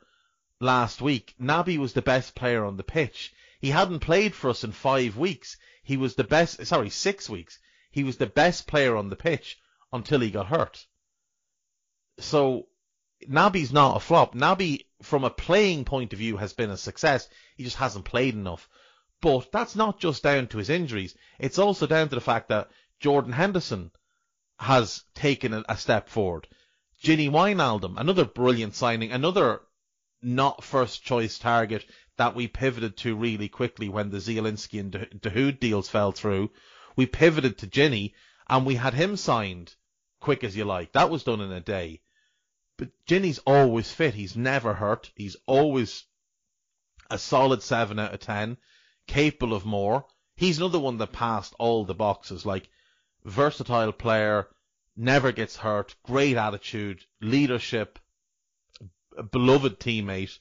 last week. Naby was the best player on the pitch. He hadn't played for us in five weeks. He was the best, sorry, six weeks. He was the best player on the pitch until he got hurt. So, Naby's not a flop. Naby, from a playing point of view, has been a success. He just hasn't played enough. But that's not just down to his injuries. It's also down to the fact that Jordan Henderson has taken a, a step forward. Gini Wijnaldum, another brilliant signing, another not first choice target that we pivoted to really quickly when the Zielinski and Dahoud deals fell through. We pivoted to Gini and we had him signed quick as you like. That was done in a day. But Gini's always fit. He's never hurt. He's always a solid 7 out of 10, capable of more. He's another one that passed all the boxes, like versatile player, never gets hurt, great attitude, leadership, beloved teammate,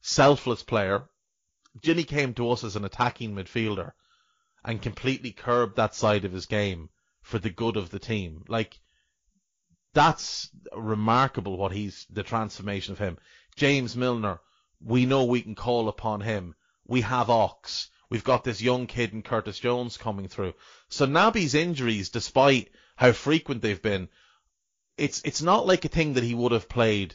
selfless player. Gini came to us as an attacking midfielder and completely curbed that side of his game for the good of the team. Like, that's remarkable what he's, the transformation of him. James Milner, we know we can call upon him. We have Ox. We've got this young kid in Curtis Jones coming through. So Naby's injuries, despite how frequent they've been, it's, it's not like a thing that he would have played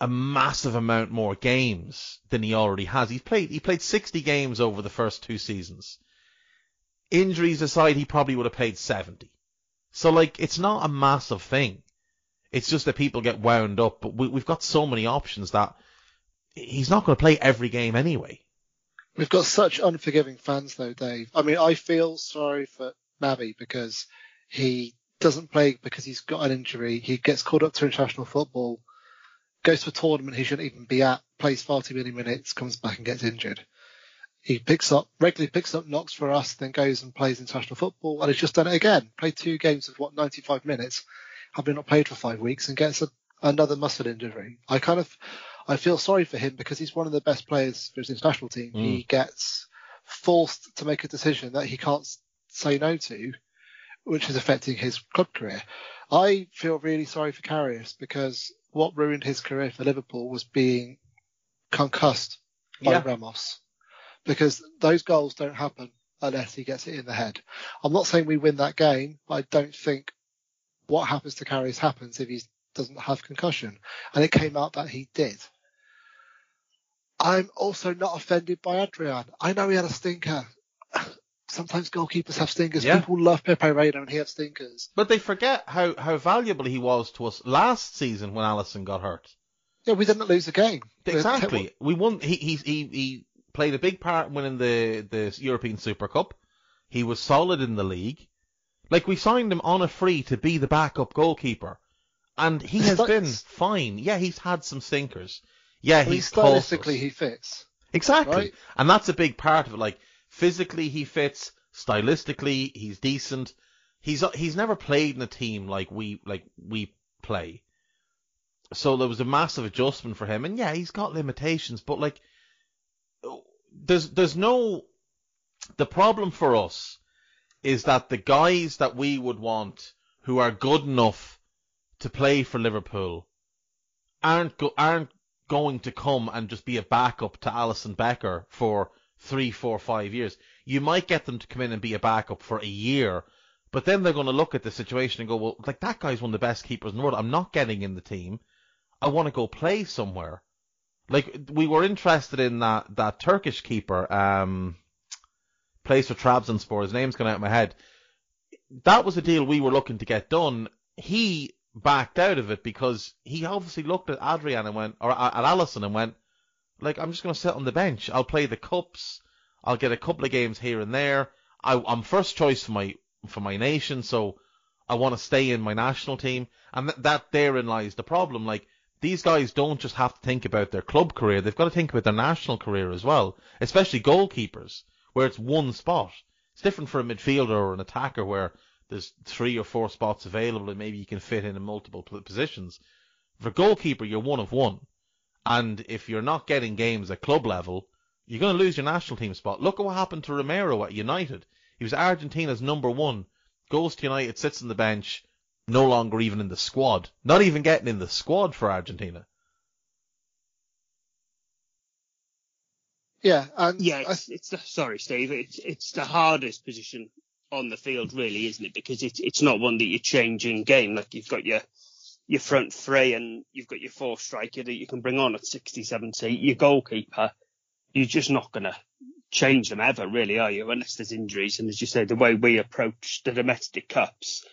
a massive amount more games than he already has. He's played, he played 60 games over the first two seasons. Injuries aside, he probably would have played 70. So like, it's not a massive thing. It's just that people get wound up, but we, have got so many options that he's not going to play every game anyway. We've got such unforgiving fans though, Dave. I mean, I feel sorry for Naby because he doesn't play because he's got an injury. He gets called up to international football goes to a tournament he shouldn't even be at, plays far too many minutes, comes back and gets injured. He picks up, regularly picks up knocks for us, then goes and plays international football, and he's just done it again. Played two games of what, 95 minutes, having not played for five weeks, and gets a, another muscle injury. I kind of, I feel sorry for him because he's one of the best players for his international team. Mm. He gets forced to make a decision that he can't say no to, which is affecting his club career. I feel really sorry for Karius because what ruined his career for Liverpool was being concussed by yeah. Ramos. Because those goals don't happen unless he gets it in the head. I'm not saying we win that game, but I don't think what happens to Karius happens if he doesn't have concussion. And it came out that he did. I'm also not offended by Adrian. I know he had a stinker sometimes goalkeepers have stinkers. Yeah. People love Pepe Reina and he had stinkers. But they forget how, how valuable he was to us last season when Alisson got hurt. Yeah, we didn't lose a game. Uh, exactly. We won. He, he, he, he played a big part in winning the, the European Super Cup. He was solid in the league. Like, we signed him on a free to be the backup goalkeeper. And he has been fine. Yeah, he's had some stinkers. Yeah, well, he's stylistically he fits. Exactly. Right? And that's a big part of it. Like, Physically, he fits. Stylistically, he's decent. He's uh, he's never played in a team like we like we play. So there was a massive adjustment for him, and yeah, he's got limitations, but like, there's there's no. The problem for us is that the guys that we would want who are good enough to play for Liverpool aren't go, aren't going to come and just be a backup to Alisson Becker for three, four, five years. You might get them to come in and be a backup for a year, but then they're going to look at the situation and go, well, like that guy's one of the best keepers in the world. I'm not getting in the team. I want to go play somewhere. Like we were interested in that that Turkish keeper, um, plays for Trabzonspor. His name's gone out of my head. That was a deal we were looking to get done. He backed out of it because he obviously looked at Adrian and went, or at Alisson and went, like, I'm just going to sit on the bench. I'll play the cups. I'll get a couple of games here and there. I, am first choice for my for my nation, so I want to stay in my national team. And th- that therein lies the problem. Like, these guys don't just have to think about their club career. They've got to think about their national career as well, especially goalkeepers, where it's one spot. It's different for a midfielder or an attacker where there's three or four spots available and maybe you can fit in in multiple positions. For a goalkeeper, you're one of one. And if you're not getting games at club level, you're going to lose your national team spot. Look at what happened to Romero at United. He was Argentina's number one. Goes to United, sits on the bench, no longer even in the squad. Not even getting in the squad for Argentina. Yeah, and yeah, it's, it's the, sorry, Steve. It's it's the hardest position on the field, really, isn't it? Because it's it's not one that you change in game. Like you've got your your front three and you've got your fourth striker that you can bring on at 60, 70, your goalkeeper, you're just not going to change them ever, really, are you? Unless there's injuries. And as you say, the way we approach the domestic cups,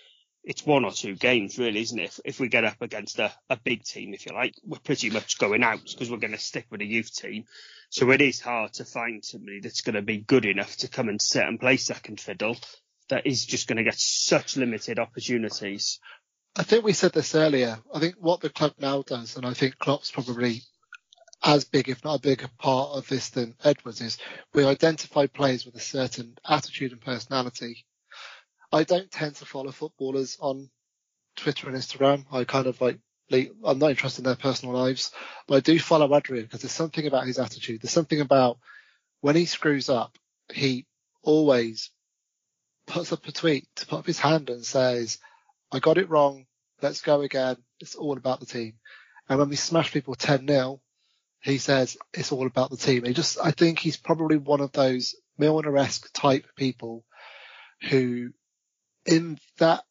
it's one or two games, really, isn't it? If, if we get up against a, a big team, if you like, we're pretty much going out because we're going to stick with a youth team. So it is hard to find somebody that's going to be good enough to come and sit and play second fiddle that is just going to get such limited opportunities. I think we said this earlier. I think what the club now does, and I think Klopp's probably as big, if not a bigger part of this than Edwards, is we identify players with a certain attitude and personality. I don't tend to follow footballers on Twitter and Instagram. I kind of like, I'm not interested in their personal lives, but I do follow Adrian because there's something about his attitude. There's something about when he screws up, he always puts up a tweet to put up his hand and says, I got it wrong. Let's go again. It's all about the team. And when we smash people 10 0, he says it's all about the team. He just, I think he's probably one of those Milner-esque type people who in that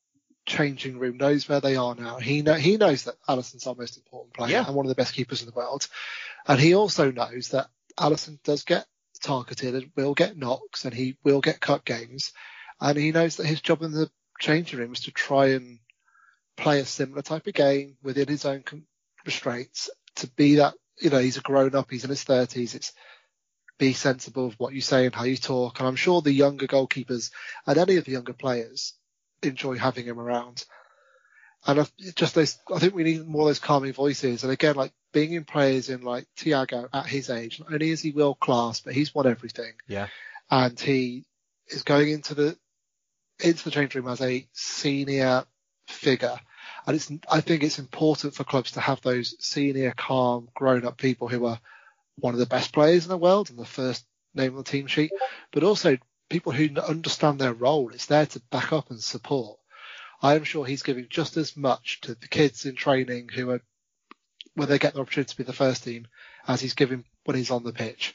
changing room knows where they are now. He know, he knows that Alisson's our most important player yeah. and one of the best keepers in the world. And he also knows that Alisson does get targeted and will get knocks and he will get cut games. And he knows that his job in the changing room is to try and play a similar type of game within his own restraints to be that, you know, he's a grown up, he's in his thirties. It's be sensible of what you say and how you talk. And I'm sure the younger goalkeepers and any of the younger players enjoy having him around. And I, just those, I think we need more of those calming voices. And again, like being in players in like Thiago at his age, not only is he world class, but he's won everything. Yeah. And he is going into the, into the change room as a senior figure. And it's, I think it's important for clubs to have those senior, calm, grown up people who are one of the best players in the world and the first name on the team sheet, but also people who understand their role. It's there to back up and support. I am sure he's giving just as much to the kids in training who are where they get the opportunity to be the first team as he's giving when he's on the pitch.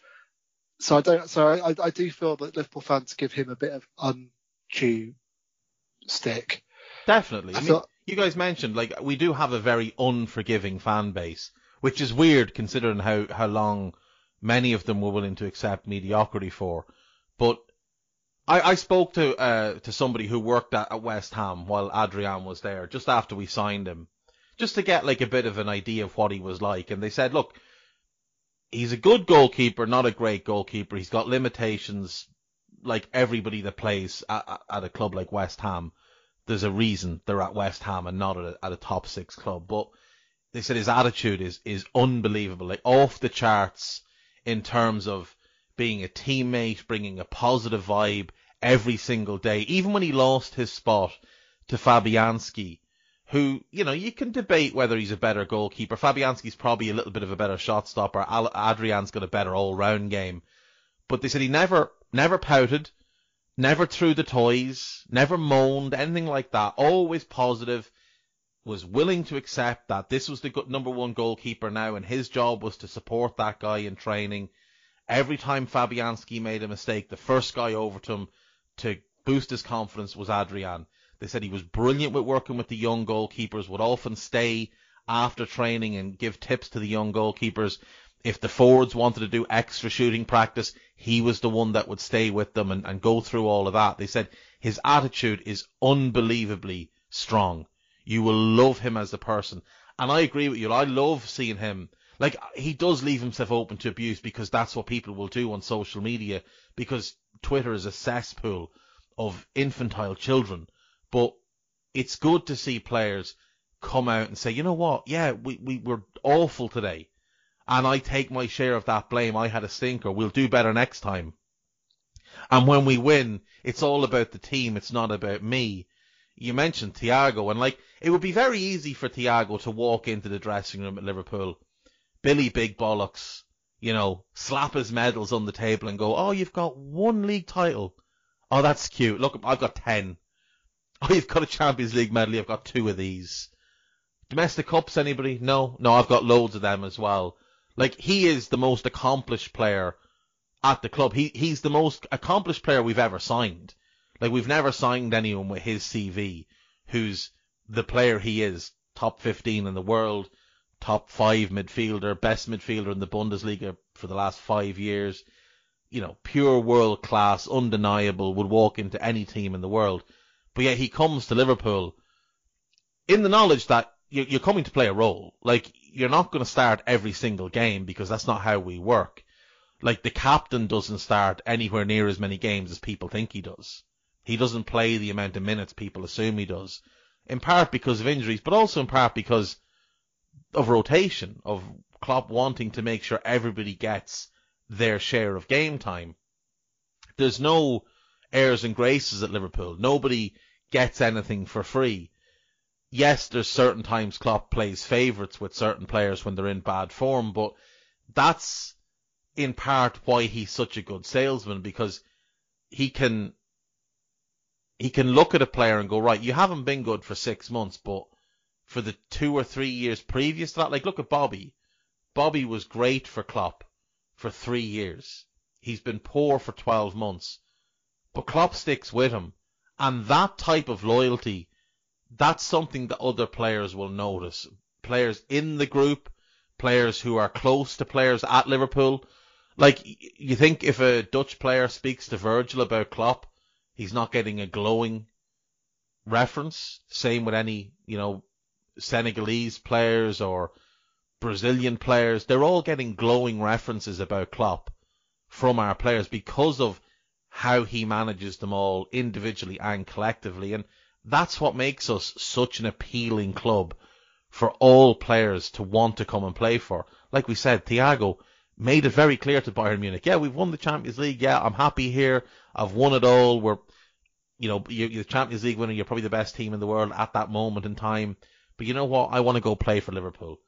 So I don't. So I, I do feel that Liverpool fans give him a bit of undue stick. Definitely. I, I mean, you guys mentioned like we do have a very unforgiving fan base, which is weird considering how how long many of them were willing to accept mediocrity for. But I, I spoke to uh, to somebody who worked at, at West Ham while Adrian was there, just after we signed him, just to get like a bit of an idea of what he was like. And they said, look, he's a good goalkeeper, not a great goalkeeper. He's got limitations like everybody that plays at, at a club like West Ham. There's a reason they're at West Ham and not at a, at a top six club. But they said his attitude is, is unbelievable, like off the charts in terms of being a teammate, bringing a positive vibe every single day. Even when he lost his spot to Fabianski, who, you know, you can debate whether he's a better goalkeeper. Fabianski's probably a little bit of a better shot stopper. Adrian's got a better all round game. But they said he never, never pouted, never threw the toys, never moaned, anything like that. Always positive, was willing to accept that this was the number one goalkeeper now and his job was to support that guy in training. Every time Fabianski made a mistake, the first guy over to him to boost his confidence was Adrian. They said he was brilliant with working with the young goalkeepers, would often stay after training and give tips to the young goalkeepers. If the forwards wanted to do extra shooting practice, he was the one that would stay with them and, and go through all of that. They said his attitude is unbelievably strong. You will love him as a person. And I agree with you. I love seeing him. Like, he does leave himself open to abuse because that's what people will do on social media because Twitter is a cesspool of infantile children but it's good to see players come out and say, you know what? Yeah, we, we were awful today. And I take my share of that blame. I had a stinker. We'll do better next time. And when we win, it's all about the team. It's not about me. You mentioned Thiago and like, it would be very easy for Thiago to walk into the dressing room at Liverpool. Billy Big Bollocks, you know, slap his medals on the table and go, oh, you've got one league title. Oh, that's cute. Look, I've got ten. (laughs) Oh, you've got a Champions League medal. I've got two of these. Domestic cups, anybody? No, no, I've got loads of them as well. Like he is the most accomplished player at the club. He he's the most accomplished player we've ever signed. Like we've never signed anyone with his CV who's the player he is, top 15 in the world, top five midfielder, best midfielder in the Bundesliga for the last five years. you know, pure world class, undeniable, would walk into any team in the world. But yet he comes to Liverpool in the knowledge that you're coming to play a role. Like, you're not going to start every single game because that's not how we work. Like, the captain doesn't start anywhere near as many games as people think he does. He doesn't play the amount of minutes people assume he does. In part because of injuries, but also in part because of rotation, of Klopp wanting to make sure everybody gets their share of game time. There's no airs and graces at Liverpool. Nobody gets anything for free yes, there's certain times Klopp plays favourites with certain players when they're in bad form, but that's in part why he's such a good salesman because he can he can look at a player and go, right, you haven't been good for six months, but for the two or three years previous to that, like look at Bobby. Bobby was great for Klopp for three years. He's been poor for 12 months. But Klopp sticks with him. And that type of loyalty that's something that other players will notice. Players in the group, players who are close to players at Liverpool. Like, you think if a Dutch player speaks to Virgil about Klopp, he's not getting a glowing reference. Same with any, you know, Senegalese players or Brazilian players. They're all getting glowing references about Klopp from our players because of how he manages them all individually and collectively. And that's what makes us such an appealing club for all players to want to come and play for. Like we said, Thiago made it very clear to Bayern Munich, yeah, we've won the Champions League. Yeah, I'm happy here. I've won it all. We're, you know, you're the Champions League winner. You're probably the best team in the world at that moment in time. But you know what? I want to go play for Liverpool.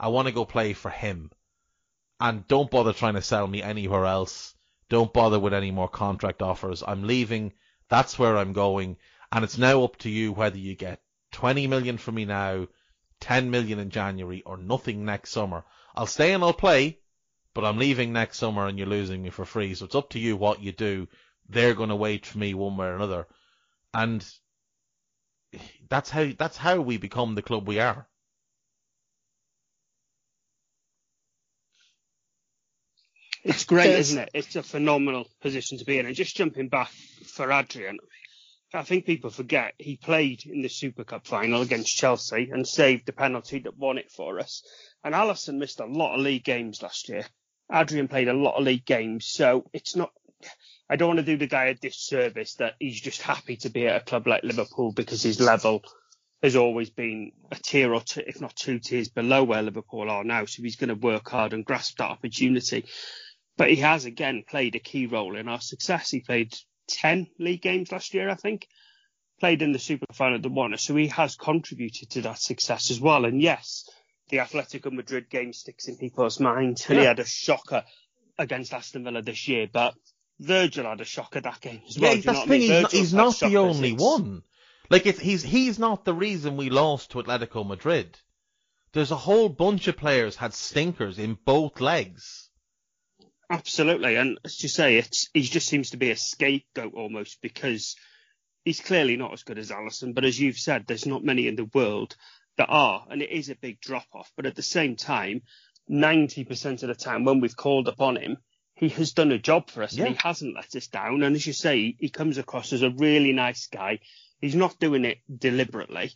I want to go play for him. And don't bother trying to sell me anywhere else. Don't bother with any more contract offers. I'm leaving. That's where I'm going. And it's now up to you whether you get 20 million from me now, 10 million in January, or nothing next summer. I'll stay and I'll play, but I'm leaving next summer and you're losing me for free. So it's up to you what you do. They're going to wait for me one way or another. And that's how, that's how we become the club we are. It's great, isn't it? It's a phenomenal position to be in. And just jumping back for Adrian, I think people forget he played in the Super Cup final against Chelsea and saved the penalty that won it for us. And Alisson missed a lot of league games last year. Adrian played a lot of league games, so it's not. I don't want to do the guy a disservice that he's just happy to be at a club like Liverpool because his level has always been a tier or two, if not two tiers below where Liverpool are now. So he's going to work hard and grasp that opportunity. But he has again played a key role in our success. He played 10 league games last year, I think. Played in the Super Final the won so he has contributed to that success as well. And yes, the Atletico Madrid game sticks in people's minds, and yeah. he had a shocker against Aston Villa this year, but Virgil had a shocker that game as well. Yeah, that's the thing. He's not, he's not the only one. Like he's he's not the reason we lost to Atletico Madrid. There's a whole bunch of players had stinkers in both legs. Absolutely, and as you say, it's he just seems to be a scapegoat almost because he's clearly not as good as Alisson. But as you've said, there's not many in the world that are, and it is a big drop off. But at the same time, 90% of the time when we've called upon him, he has done a job for us yeah. and he hasn't let us down. And as you say, he comes across as a really nice guy. He's not doing it deliberately.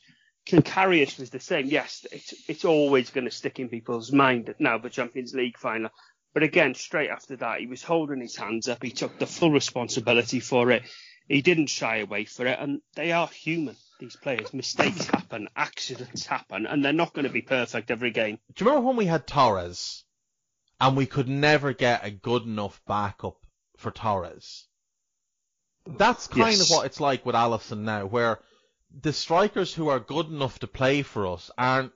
Karius was the same. Yes, it's, it's always going to stick in people's mind now the Champions League final. But again, straight after that, he was holding his hands up. He took the full responsibility for it. He didn't shy away for it. And they are human, these players. Mistakes happen, accidents happen, and they're not going to be perfect every game. Do you remember when we had Torres and we could never get a good enough backup for Torres? That's kind yes. of what it's like with Alisson now, where the strikers who are good enough to play for us aren't,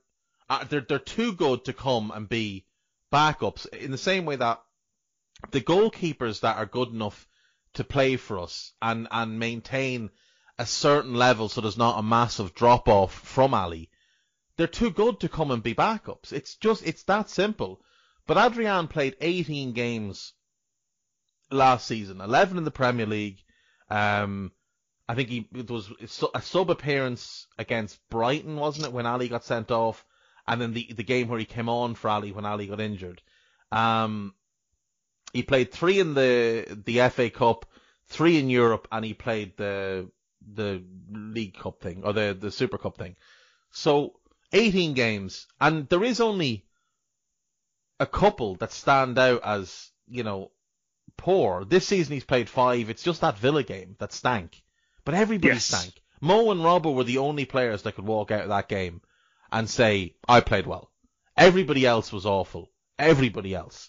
are, they're, they're too good to come and be backups in the same way that the goalkeepers that are good enough to play for us and, and maintain a certain level so there's not a massive drop off from Ali, they're too good to come and be backups. It's just, it's that simple. But Adrian played 18 games last season, 11 in the Premier League. Um, I think he, it was a sub appearance against Brighton, wasn't it, when Ali got sent off? And then the the game where he came on for Ali when Ali got injured. Um, He played three in the the FA Cup, three in Europe, and he played the the League Cup thing or the the Super Cup thing. So 18 games, and there is only a couple that stand out as you know poor. This season he's played five. It's just that Villa game that stank. But everybody Yes. stank. Mo and Robbo were the only players that could walk out of that game and say, I played well. Everybody else was awful. Everybody else.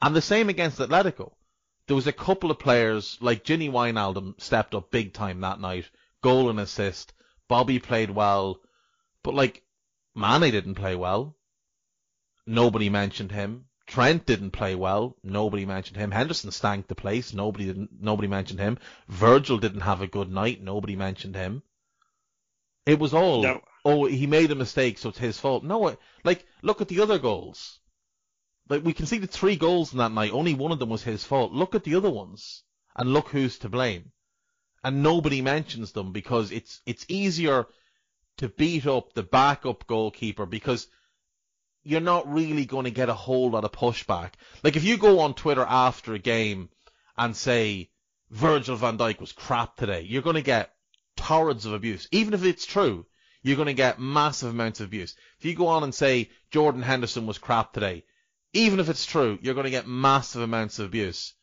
And the same against Atletico. There was a couple of players, like Gini Wijnaldum stepped up big time that night. Goal and assist. Bobby played well. But like, Mane didn't play well. Nobody mentioned him. Trent didn't play well. Nobody mentioned him. Henderson stank the place. Nobody didn't. Nobody mentioned him. Virgil didn't have a good night. Nobody mentioned him. It was all. No. Oh, he made a mistake, so it's his fault. No, like look at the other goals. Like we conceded three goals in that night. Only one of them was his fault. Look at the other ones and look who's to blame. And nobody mentions them because it's it's easier to beat up the backup goalkeeper because you're not really going to get a whole lot of pushback. Like if you go on Twitter after a game and say Virgil van Dijk was crap today, you're going to get torrents of abuse. Even if it's true, you're going to get massive amounts of abuse. If you go on and say Jordan Henderson was crap today, even if it's true, you're going to get massive amounts of abuse.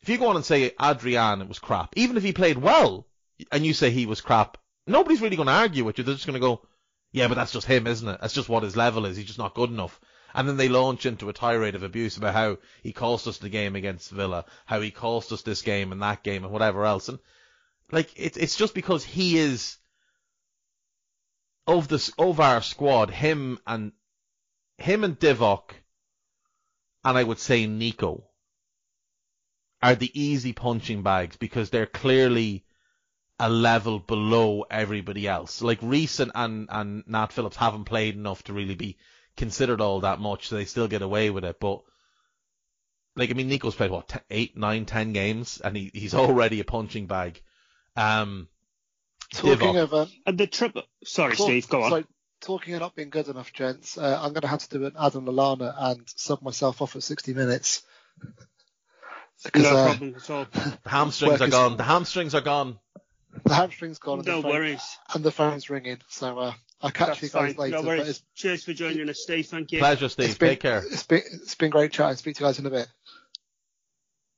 If you go on and say Adrian was crap, even if he played well, and you say he was crap, nobody's really going to argue with you. They're just going to go, yeah, but that's just him, isn't it? That's just what his level is. He's just not good enough. And then they launch into a tirade of abuse about how he cost us the game against Villa, how he cost us this game and that game and whatever else. And like, it's it's just because he is of this of our squad, him and him and Divock, and I would say Nico are the easy punching bags because they're clearly a level below everybody else. Like Rhys and, and, and Nat Phillips haven't played enough to really be considered all that much, so they still get away with it. But like, I mean, Nico's played what t- eight, nine, ten games, and he, he's (laughs) already a punching bag. Um, Talking Divock. of um, And the trouble. Sorry, talk- Steve. Go on. So, talking of not being good enough, gents, uh, I'm going to have to do an Adam Lallana and sub myself off at 60 minutes. no Because uh, problem at all. (laughs) the hamstrings are gone. The hamstrings are gone. the hamstring's gone and, No the phone, worries. and the phone's ringing. So uh, I'll catch you That's guys fine. later. No worries. Cheers for joining us, Steve. Thank you. Pleasure, Steve. been, Take care. It's been, it's been great chatting. Speak to you guys in a bit.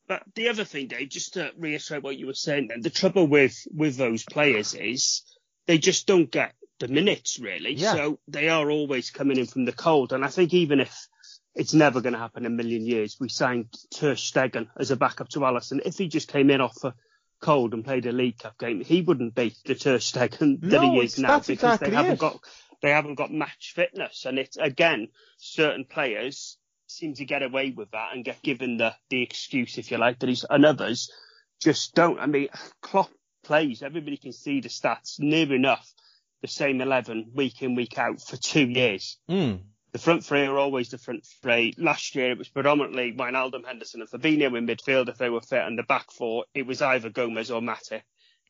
But the other thing, Dave, just to reiterate what you were saying, then the trouble with with those players is they just don't get the minutes really. Yeah. So they are always coming in from the cold. And I think even if it's never going to happen in a million years, we signed Ter Stegen as a backup to Alisson. If he just came in off a cold and played a League Cup game, he wouldn't be the Ter Stegen that No, he is now because exactly they haven't it. got they haven't got match fitness. And it's again certain players seem to get away with that and get given the, the excuse, if you like, that he's, and others just don't. I mean, Klopp plays, everybody can see the stats near enough the same 11 week in, week out for two years. Mm. The front three are always the front three. Last year it was predominantly Wijnaldum, Henderson and Fabinho in midfield if they were fit, and the back four, it was either Gomez or Mate.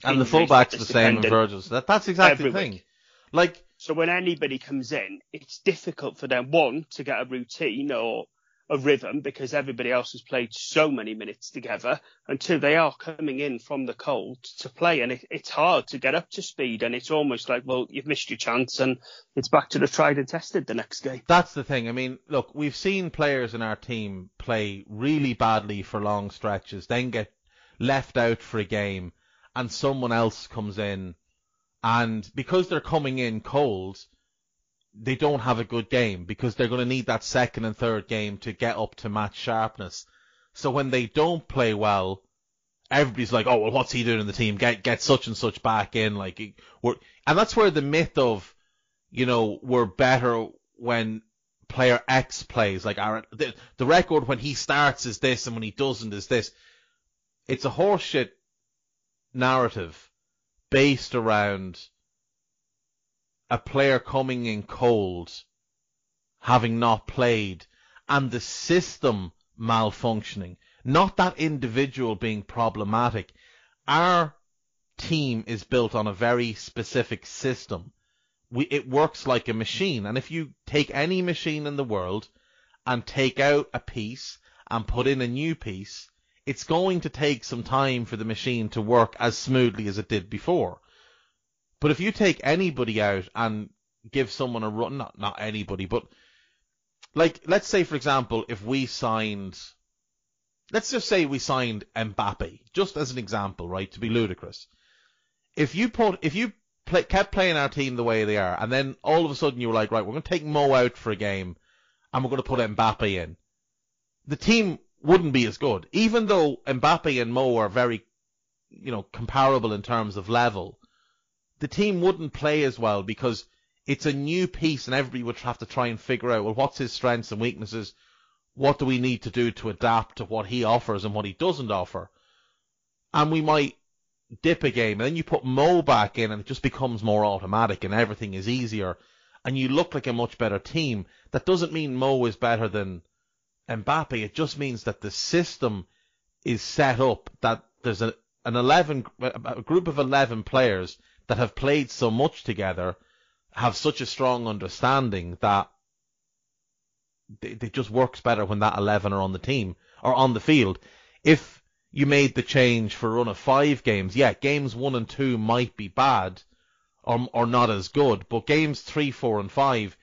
And the fullback's the same in. Virgil's. That, that's exactly Every the thing. week. Like, So when anybody comes in, it's difficult for them, one, to get a routine or a rhythm because everybody else has played so many minutes together. And two, they are coming in from the cold to play and it, it's hard to get up to speed. And it's almost like, well, you've missed your chance and it's back to the tried and tested the next game. That's the thing. I mean, look, we've seen players in our team play really badly for long stretches, then get left out for a game, and someone else comes in, and because they're coming in cold, they don't have a good game because they're going to need that second and third game to get up to match sharpness. So when they don't play well, everybody's like, "Oh, well, what's he doing in the team? Get get such and such back in." Like, we're, and that's where the myth of you know, we're better when player X plays. Like our the, the record when he starts is this and when he doesn't is this. It's a horseshit narrative based around a player coming in cold, having not played, and the system malfunctioning. Not that individual being problematic. Our team is built on a very specific system we, it works like a machine. And if you take any machine in the world and take out a piece and put in a new piece, it's going to take some time for the machine to work as smoothly as it did before. But if you take anybody out and give someone a run, not, not anybody, but like, let's say, for example, if we signed, let's just say we signed Mbappe, just as an example, right, to be ludicrous. If you put, if you play, kept playing our team the way they are, and then all of a sudden you were like, right, we're going to take Mo out for a game, and we're going to put Mbappe in, the team wouldn't be as good. Even though Mbappe and Mo are very, you know, comparable in terms of level, the team wouldn't play as well because it's a new piece and everybody would have to try and figure out, well, what's his strengths and weaknesses? What do we need to do to adapt to what he offers and what he doesn't offer? And we might dip a game and then you put Mo back in and it just becomes more automatic and everything is easier and you look like a much better team. That doesn't mean Mo is better than Mbappe. It just means that the system is set up that there's a, an 11, a group of 11 players that have played so much together have such a strong understanding that it just works better when that 11 are on the team or on the field. If you made the change for run of five games, yeah, games one and two might be bad or, or not as good, but games three, four, and five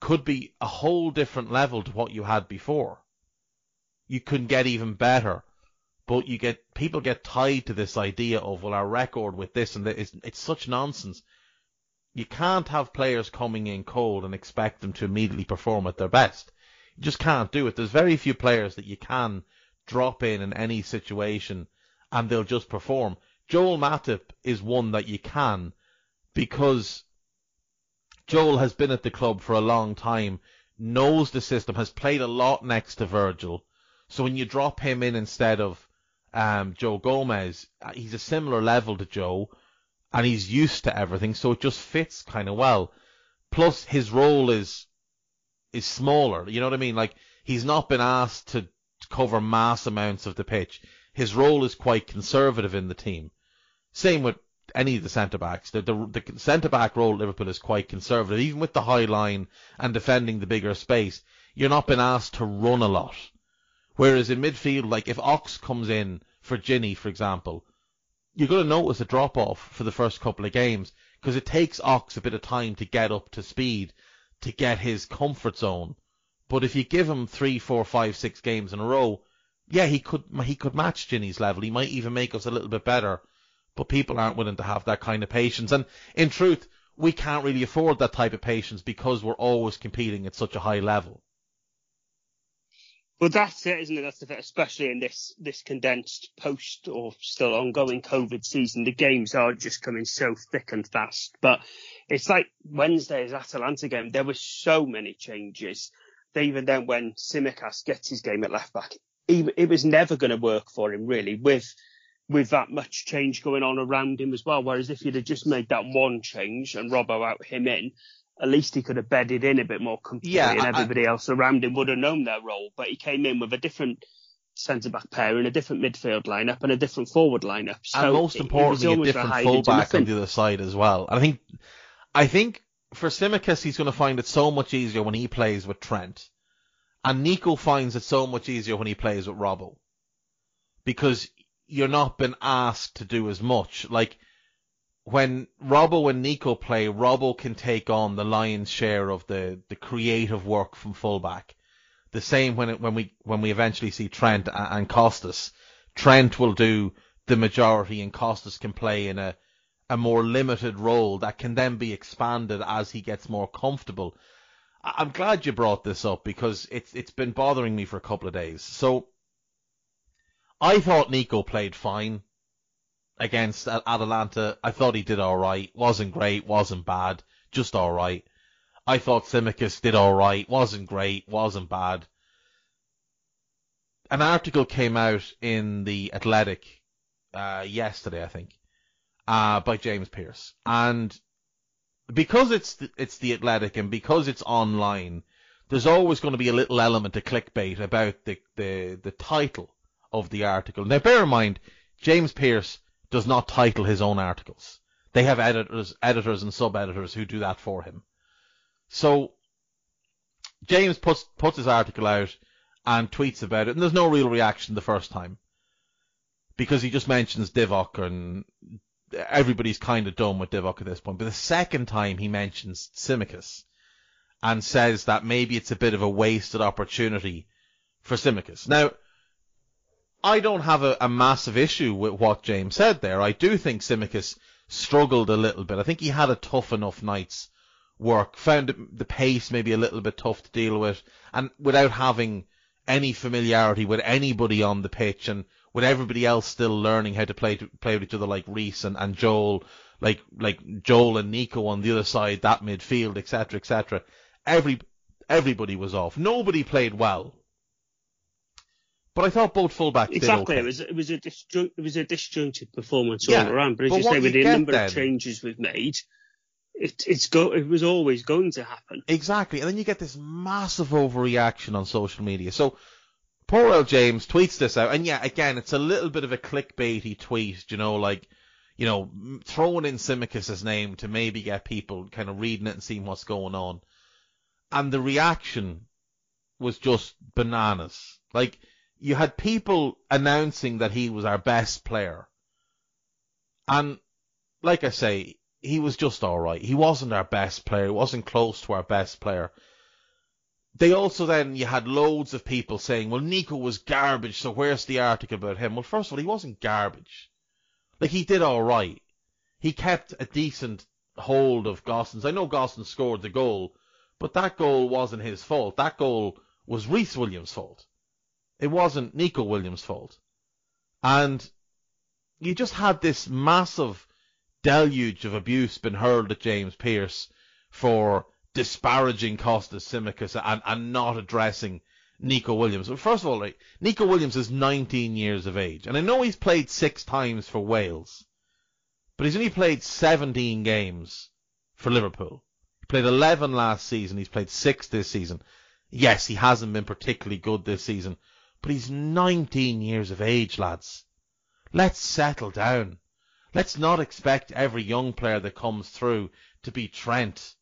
could be a whole different level to what you had before. You can get even better, but you get people get tied to this idea of well, our record with this and is it's such nonsense you can't have players coming in cold and expect them to immediately perform at their best. You just can't do it. There's very few players that you can drop in in any situation and they'll just perform. Joel Matip is one that you can because Joel has been at the club for a long time, knows the system, has played a lot next to Virgil. So when you drop him in instead of um, Joe Gomez, uh, he's a similar level to Joe and he's used to everything, so it just fits kind of well. Plus, his role is is smaller. You know what I mean? Like he's not been asked to cover mass amounts of the pitch. His role is quite conservative in the team. Same with any of the centre backs. The, the, the centre back role at Liverpool is quite conservative, even with the high line and defending the bigger space. You're not being asked to run a lot. Whereas in midfield, like if Ox comes in for Gini, for example, you're going to notice a drop off for the first couple of games because it takes Ox a bit of time to get up to speed, to get his comfort zone. But if you give him three, four, five, six games in a row, yeah, he could he could match Gini's level. He might even make us a little bit better. But people aren't willing to have that kind of patience. And in truth, we can't really afford that type of patience because we're always competing at such a high level. Well, that's it, isn't it? That's the especially in this this condensed post or still ongoing COVID season. The games are just coming so thick and fast. But it's like Wednesday's Atalanta game. There were so many changes. Even then, when Tsimikas gets his game at left back, it was never going to work for him really with with that much change going on around him as well. Whereas if you'd have just made that one change and Robbo out him in, at least he could have bedded in a bit more comfortably yeah, and everybody I, else around him would have known their role. But he came in with a different centre back pair and a different midfield lineup and a different forward lineup. So and most importantly, a different fullback on the other side as well. And I think, I think for Tsimikas, he's going to find it so much easier when he plays with Trent. And Neco finds it so much easier when he plays with Robbo. Because you're not been asked to do as much. Like, when Robbo and Neco play, Robbo can take on the lion's share of the, the creative work from fullback. The same when it, when we when we eventually see Trent and, Costas, Trent will do the majority, and Costas can play in a a more limited role that can then be expanded as he gets more comfortable. I'm glad you brought this up because it's it's been bothering me for a couple of days. So I thought Neco played fine against Atalanta. I thought he did all right. wasn't great, wasn't bad, just all right. I thought Tsimikas did all right, wasn't great, wasn't bad. An article came out in the Athletic uh, yesterday, I think, uh, by James Pearce, and because it's the, it's the Athletic and because it's online, there's always going to be a little element of clickbait about the, the, the title of the article. Now, bear in mind, James Pearce does not title his own articles. They have editors, editors and sub-editors who do that for him. So James puts puts his article out, and tweets about it, and there's no real reaction the first time because he just mentions Divock and everybody's kind of done with Divock at this point. But the second time he mentions Tsimikas and says that maybe it's a bit of a wasted opportunity for Tsimikas. Now, I don't have a, a, massive issue with what James said there. I do think Tsimikas struggled a little bit. I think he had a tough enough night's work, found the pace maybe a little bit tough to deal with, and without having any familiarity with anybody on the pitch and with everybody else still learning how to play to play with each other like Rhys and, and Joel, like like Joel and Neco on the other side, that midfield, etc., etc. Every everybody was off. Nobody played well. But I thought both fullbacks exactly. did okay. It was it was a it was a disjointed performance yeah, all around. But as but you say, with the number then, of changes we've made, it it's go it was always going to happen. Exactly, and then you get this massive overreaction on social media. So poor old James tweets this out, and yeah, again, it's a little bit of a clickbaity tweet, you know, like you know, throwing in Tsimikas' name to maybe get people kind of reading it and seeing what's going on. And the reaction was just bananas. Like, you had people announcing that he was our best player. And, like I say, he was just alright. He wasn't our best player. He wasn't close to our best player. They also then, you had loads of people saying, well, Neco was garbage, so where's the article about him? Well, first of all, he wasn't garbage. Like, he did alright. He kept a decent hold of Gosens. I know Gosens scored the goal, but that goal wasn't his fault. That goal was Rhys Williams' fault. It wasn't Neco Williams' fault. And you just had this massive deluge of abuse been hurled at James Pearce for disparaging Kostas Tsimikas and, and not addressing Neco Williams. Well, first of all, right, Neco Williams is 19 years of age, and I know he's played six times for Wales, but he's only played 17 games for Liverpool. He played 11 last season, he's played six this season. Yes, he hasn't been particularly good this season, but he's 19 years of age, lads. Let's settle down. Let's not expect every young player that comes through to be Trent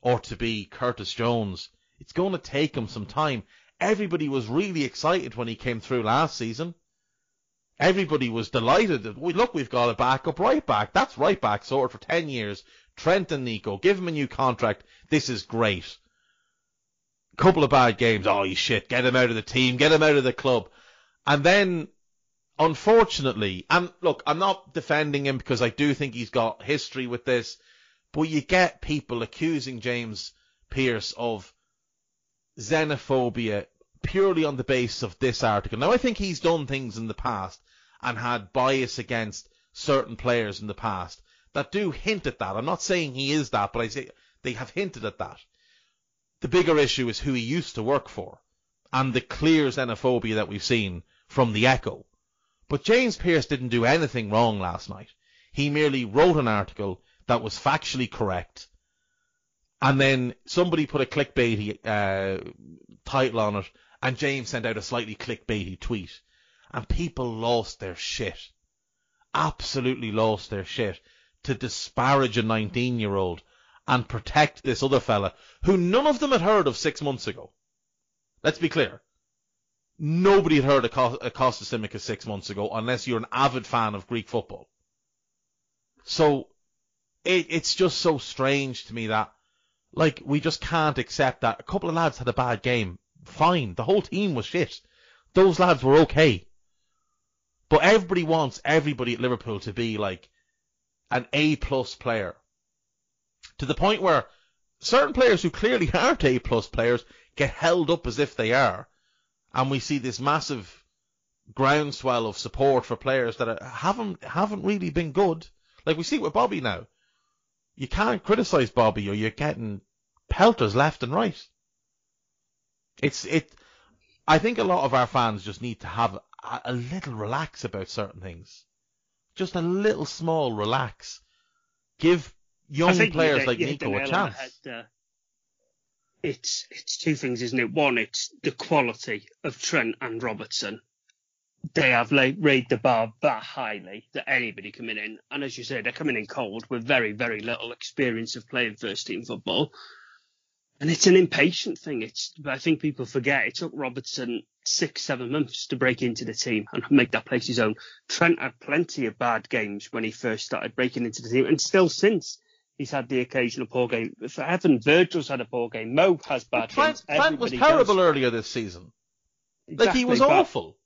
or to be Curtis Jones. It's going to take him some time. Everybody was really excited when he came through last season. Everybody was delighted we look, we've got a backup right back. That's right back sorted for 10 years. Trent and Neco, give him a new contract. This is great. Couple of bad games. Oh, shit. Get him out of the team. Get him out of the club. And then unfortunately, and look, I'm not defending him because I do think he's got history with this, but you get people accusing James Pearce of xenophobia purely on the basis of this article. Now, I think he's done things in the past and had bias against certain players in the past that do hint at that. I'm not saying he is that, but I say they have hinted at that. The bigger issue is who he used to work for and the clear xenophobia that we've seen from the Echo. But James Pearce didn't do anything wrong last night. He merely wrote an article that was factually correct, and then somebody put a clickbaity uh, title on it, and James sent out a slightly clickbaity tweet, and people lost their shit. Absolutely lost their shit to disparage a 19 year old and protect this other fella who none of them had heard of six months ago. Let's be clear nobody had heard of Costa Tsimikas six months ago unless you're an avid fan of Greek football. So it, it's just so strange to me that like we just can't accept that a couple of lads had a bad game. Fine, the whole team was shit. Those lads were okay. But everybody wants everybody at Liverpool to be like an A plus player. To the point where certain players who clearly aren't A plus players get held up as if they are and we see this massive groundswell of support for players that haven't haven't really been good. Like we see with Bobby now. You can't criticize Bobby or you're getting pelters left and right. It's it. I think a lot of our fans just need to have a, a little relax about certain things. Just a little small relax. Give young players you, like you Neco a chance. Head, uh, it's it's two things, isn't it? One, it's the quality of Trent and Robertson. They have like raised the bar that highly that anybody coming in, and as you say, they're coming in cold with very very little experience of playing first team football. and it's an impatient thing. It's I think people forget it took Robertson six, seven months to break into the team and make that place his own. Trent had plenty of bad games when he first started breaking into the team, and still since he's had the occasional poor game. For heaven, Virgil's had a poor game. Mo has bad Trent, games. Trent was terrible does. earlier this season. like he was awful.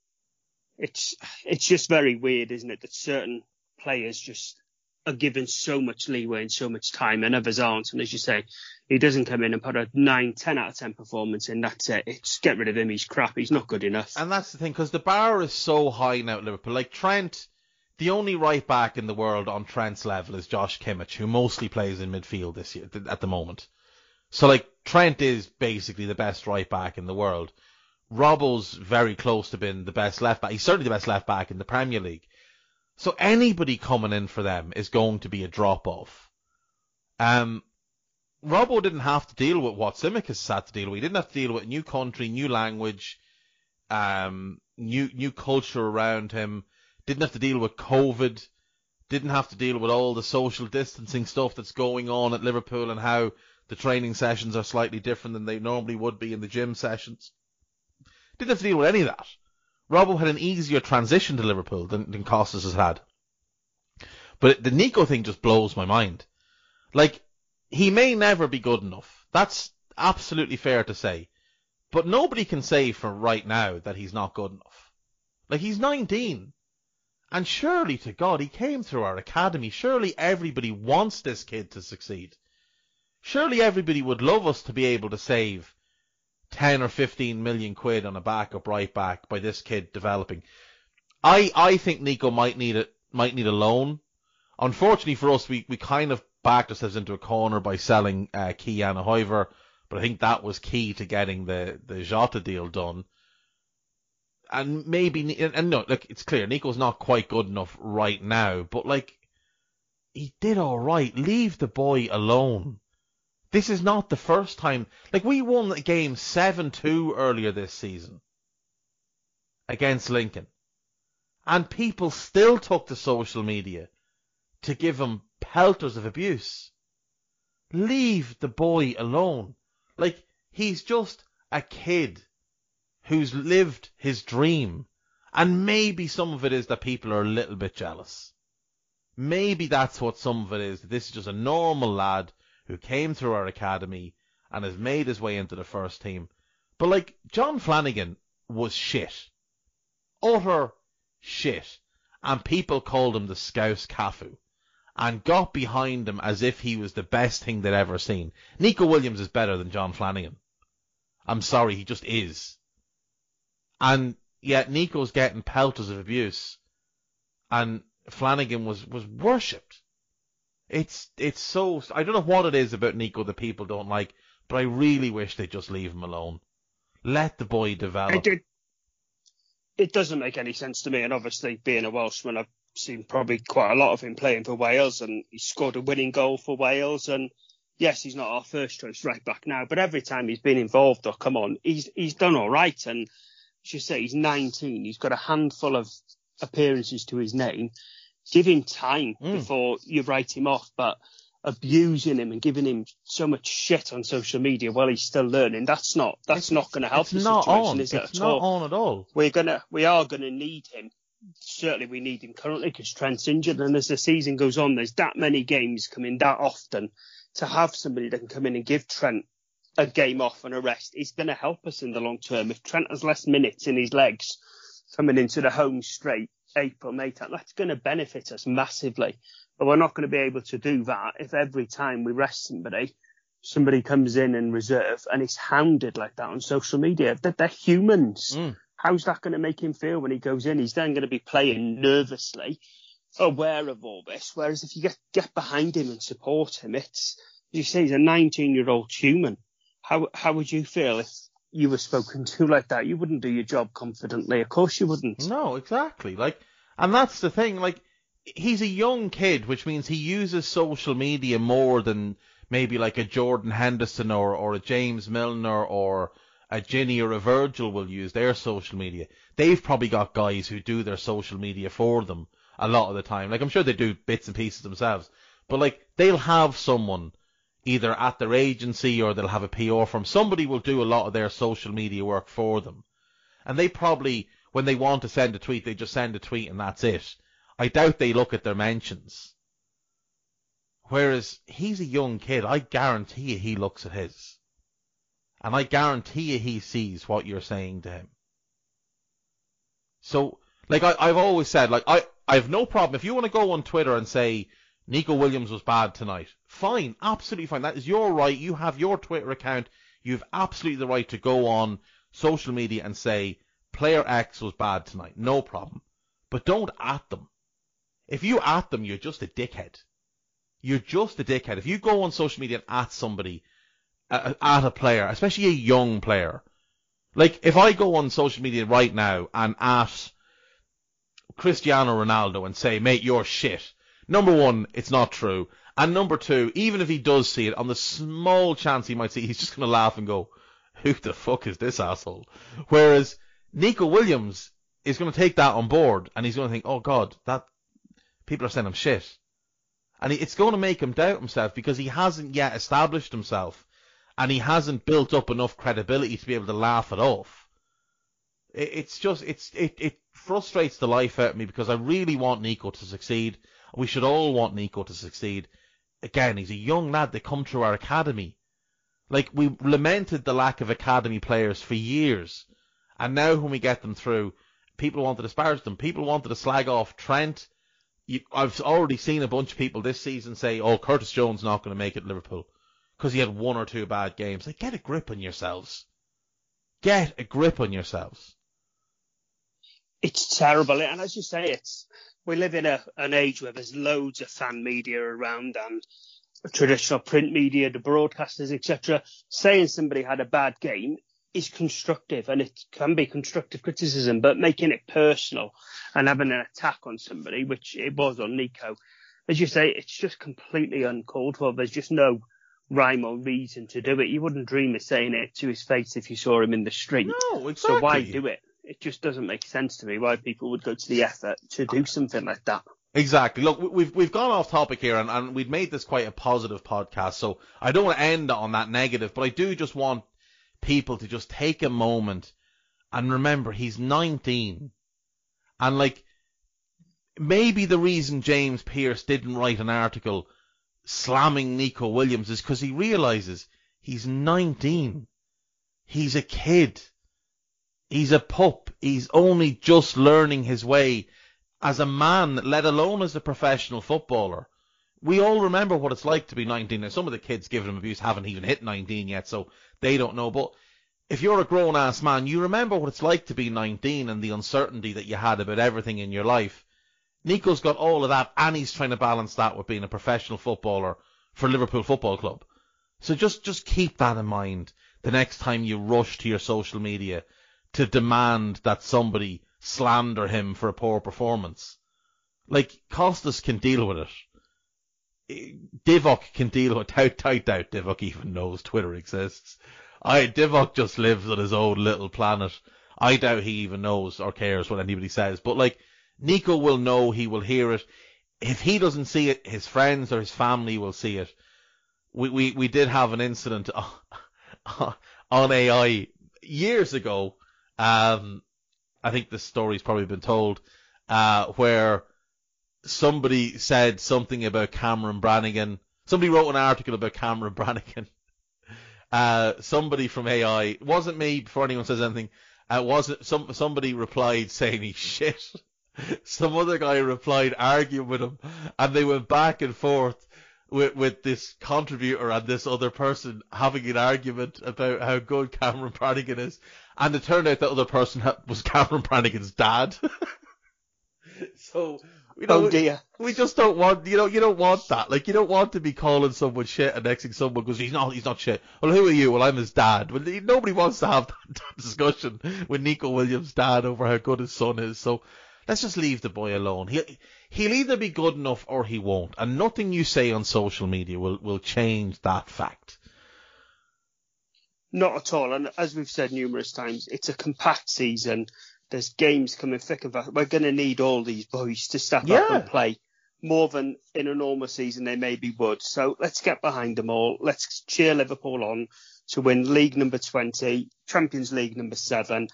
It's it's just very weird, isn't it, that certain players just are given so much leeway and so much time, and others aren't. And as you say, he doesn't come in and put a 9, 10 out of 10 performance in. That's it. It's get rid of him. He's crap. He's not good enough. And that's the thing, because the bar is so high now at Liverpool. Like Trent, the only right back in the world on Trent's level is Josh Kimmich, who mostly plays in midfield this year at the moment. So like Trent is basically the best right back in the world. Robbo's very close to being the best left back. He's certainly the best left back in the Premier League. So anybody coming in for them is going to be a drop off. Um, Robbo didn't have to deal with what Tsimikas had to deal with. He didn't have to deal with a new country, new language, um, new new culture around him. Didn't have to deal with COVID. Didn't have to deal with all the social distancing stuff that's going on at Liverpool and how the training sessions are slightly different than they normally would be in the gym sessions. Didn't have to deal with any of that. Robbo had an easier transition to Liverpool than, than Costas has had. But the Neco thing just blows my mind. Like, he may never be good enough. That's absolutely fair to say. But nobody can say for right now that he's not good enough. Like, he's 19. And surely to God, he came through our academy. Surely everybody wants this kid to succeed. Surely everybody would love us to be able to save 10 or 15 million quid on a backup right back by this kid developing. I, I think Neco might need it, might need a loan. Unfortunately for us, we, we kind of backed ourselves into a corner by selling, uh, Ki-Jana Hoever, but I think that was key to getting the, the Jota deal done. And maybe, and, no, look, it's clear, Neco's not quite good enough right now, but like, he did alright. Leave the boy alone. This is not the first time. Like, we won the game 7-2 earlier this season. Against Lincoln. And people still took to social media to give him pelters of abuse. Leave the boy alone. Like, he's just a kid who's lived his dream. And maybe some of it is that people are a little bit jealous. Maybe that's what some of it is. This is just a normal lad who came through our academy and has made his way into the first team. But like, John Flanagan was shit. Utter shit. And people called him the Scouse Cafu. And got behind him as if he was the best thing they'd ever seen. Neco Williams is better than John Flanagan. I'm sorry, he just is. And yet Neco's getting pelters of abuse. And Flanagan was, was worshipped. It's it's so I don't know what it is about Neco that people don't like, but I really wish they'd just leave him alone. Let the boy develop. It, it, doesn't make any sense to me. And obviously, being a Welshman, I've seen probably quite a lot of him playing for Wales, and he scored a winning goal for Wales. And yes, he's not our first choice right back now, but every time he's been involved or come on, he's he's done all right. And you say, he's 19. He's got a handful of appearances to his name. Give him time Mm. before you write him off, but abusing him and giving him so much shit on social media while he's still learning, that's not that's not going to help it's the not situation, on. is it It's at not all? on at all. we're gonna we are gonna need him. Certainly, we need him currently because Trent's injured, and as the season goes on, there's that many games coming that often. To have somebody that can come in and give Trent a game off and a rest is going to help us in the long term. If Trent has less minutes in his legs coming into the home straight April, May time, that's going to benefit us massively. But we're not going to be able to do that if every time we rest somebody, somebody comes in and reserve and is hounded like that on social media. That they're humans. Mm. How's that going to make him feel when he goes in? He's then going to be playing nervously, aware of all this. Whereas if you get get behind him and support him, it's as you say, he's a 19 year old human. How how would you feel if you were spoken to like that? You wouldn't do your job confidently. Of course you wouldn't. No, exactly. Like, and that's the thing. Like, he's a young kid, which means he uses social media more than maybe like a Jordan Henderson or or a James Milner or a Gini or a Virgil will use their social media. They've probably got guys who do their social media for them a lot of the time. Like, I'm sure they do bits and pieces themselves, but like they'll have someone either at their agency or they'll have a PR firm. Somebody will do a lot of their social media work for them. And they probably, when they want to send a tweet, they just send a tweet and that's it. I doubt they look at their mentions. Whereas he's a young kid, I guarantee you he looks at his. And I guarantee you he sees what you're saying to him. So, like I, I've always said, like I, I have no problem if you want to go on Twitter and say Neco Williams was bad tonight. Fine, absolutely fine. That is your right. You have your Twitter account. You have absolutely the right to go on social media and say player X was bad tonight. No problem. But don't at them. If you at them, you're just a dickhead. You're just a dickhead. If you go on social media and at somebody, uh, at a player, especially a young player, like if I go on social media right now and at Cristiano Ronaldo and say, mate, you're shit. Number one, it's not true. And number two, even if he does see it, on the small chance he might see, he's just going to laugh and go, who the fuck is this asshole? Whereas Neco Williams is going to take that on board and he's going to think, oh god, that people are saying I'm shit. And it's going to make him doubt himself because he hasn't yet established himself and he hasn't built up enough credibility to be able to laugh it off. It's just, it's, it, it frustrates the life out of me because I really want Neco to succeed. We should all want Neco to succeed. Again, he's a young lad that come through our academy. Like, we lamented the lack of academy players for years. And now when we get them through, people want to disparage them. People wanted to slag off Trent. You, I've already seen a bunch of people this season say, oh, Curtis Jones not going to make it Liverpool because he had one or two bad games. Like, get a grip on yourselves. Get a grip on yourselves. It's terrible, and as you say, it's we live in a, an age where there's loads of fan media around and traditional print media, the broadcasters, etc. Saying somebody had a bad game is constructive and it can be constructive criticism, but making it personal and having an attack on somebody, which it was on Neco, as you say, it's just completely uncalled for. There's just no rhyme or reason to do it. You wouldn't dream of saying it to his face if you saw him in the street. No, exactly. So why do it? It just doesn't make sense to me why people would go to the effort to do something like that. Exactly. Look, we've we've gone off topic here, and, and we've made this quite a positive podcast. So I don't want to end on that negative, but I do just want people to just take a moment and remember he's 19, and like maybe the reason James Pearce didn't write an article slamming Neco Williams is because he realizes he's 19. He's a kid. He's a pup. He's only just learning his way as a man, let alone as a professional footballer. We all remember what it's like to be 19. Now, some of the kids giving him abuse haven't even hit 19 yet, so they don't know. But if you're a grown ass man, you remember what it's like to be 19 and the uncertainty that you had about everything in your life. Neco's got all of that, and he's trying to balance that with being a professional footballer for Liverpool Football Club. So just just keep that in mind the next time you rush to your social media to demand that somebody slander him for a poor performance. Like Costas can deal with it. Divock can deal with it. I doubt Divock even knows Twitter exists. I Divock just lives on his own little planet. I doubt he even knows or cares what anybody says. But like Neco will know, he will hear it. If he doesn't see it, his friends or his family will see it. We, we, we did have an incident (laughs) on AI years ago. Um, I think the story's probably been told, uh, where somebody said something about Cameron Brannagan. Somebody wrote an article about Cameron (laughs) Brannagan. Uh, somebody from AI, it wasn't me before anyone says anything, uh, wasn't, some, somebody replied saying he's (laughs) shit. some other guy replied arguing with him, and they went back and forth with with this contributor and this other person having an argument about how good Cameron Brannagan is, and it turned out that other person was Cameron Brannagan's dad. (laughs) so you know, oh dear. We just don't want, you know, you don't want that. Like, you don't want to be calling someone shit and nexting someone because he's not, he's not shit. Well, who are you? Well, I'm his dad. Well, nobody wants to have (laughs) that discussion with Neco Williams' dad over how good his son is. So Let's just leave the boy alone. He'll, he'll either be good enough or he won't. And nothing you say on social media will, will change that fact. Not at all. And as we've said numerous times, it's a compact season. There's games coming thick and fast. We're going to need all these boys to step yeah. up and play more than in a normal season they maybe would. So let's get behind them all. Let's cheer Liverpool on to win League number 20, Champions League number seven,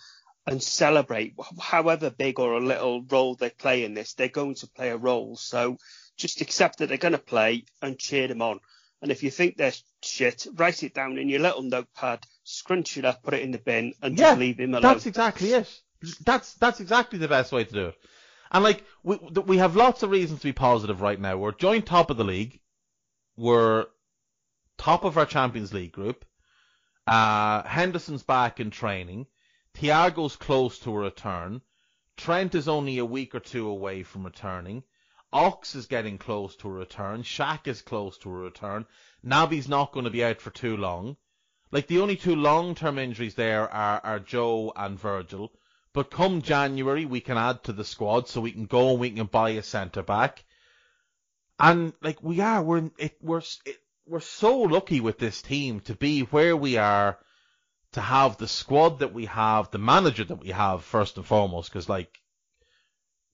and celebrate however big or a little role they play in this. They're going to play a role. So just accept that they're going to play and cheer them on. And if you think they're shit, write it down in your little notepad, scrunch it up, put it in the bin, and Yeah, just leave him alone. That's exactly it. That's that's exactly the best way to do it. And like we we have lots of reasons to be positive right now. We're joint top of the league. We're top of our Champions League group. Uh, Henderson's back in training. Thiago's close to a return. Trent is only a week or two away from returning. Ox is getting close to a return. Shaq is close to a return. Naby's not going to be out for too long. Like the only two long-term injuries there are, are Joe and Virgil. But come January, we can add to the squad so we can go and we can buy a centre back. And like we are, we're it, we're it, we're so lucky with this team to be where we are, to have the squad that we have, the manager that we have first and foremost. Because like,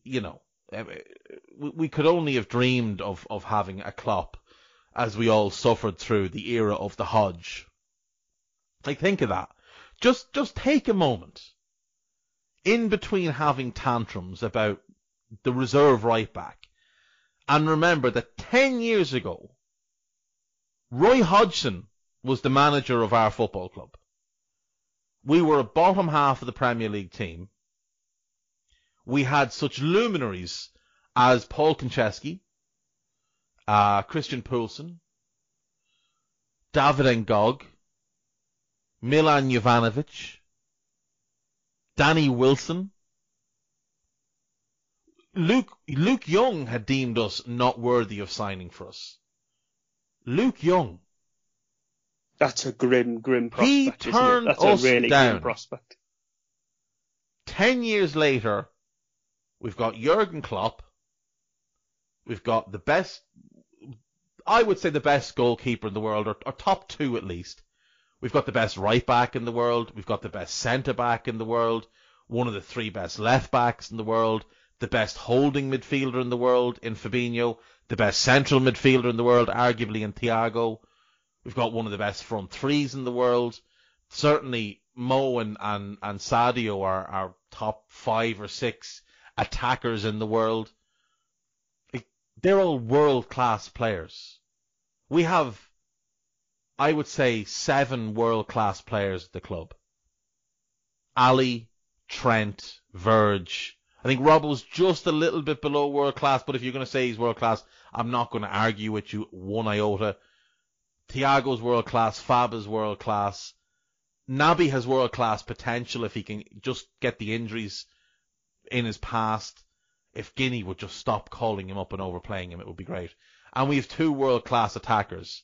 you know, eh, we, we could only have dreamed of of having a Klopp as we all suffered through the era of the Hodge. Like think of that. Just just take a moment in between having tantrums about the reserve right back and remember that 10 years ago Roy Hodgson was the manager of our football club. We were a bottom half of the Premier League team. We had such luminaries as Paul Konchesky, uh, Christian Poulsen, David Ngog, Milan Jovanovic, Danny Wilson. Luke Luke Young had deemed us not worthy of signing for us. Luke Young. That's a grim, grim prospect. He turned That's us a really down. grim prospect. Ten years later, we've got Jurgen Klopp. We've got the best, I would say the best goalkeeper in the world, or, or top two at least. We've got the best right back in the world. We've got the best centre back in the world. One of the three best left backs in the world. The best holding midfielder in the world in Fabinho. The best central midfielder in the world, arguably in Thiago. We've got one of the best front threes in the world. Certainly Mo and, and, and Sadio are, are top five or six attackers in the world. They're all world class players. We have, I would say, seven world class players at the club. Ali, Trent, Verge. I think Robbo's just a little bit below world class, but if you're going to say he's world class, I'm not going to argue with you one iota. Thiago's world class, Fab is world class. Naby has world class potential if he can just get the injuries in his past. If Guinea would just stop calling him up and overplaying him, it would be great. And we have two world class attackers.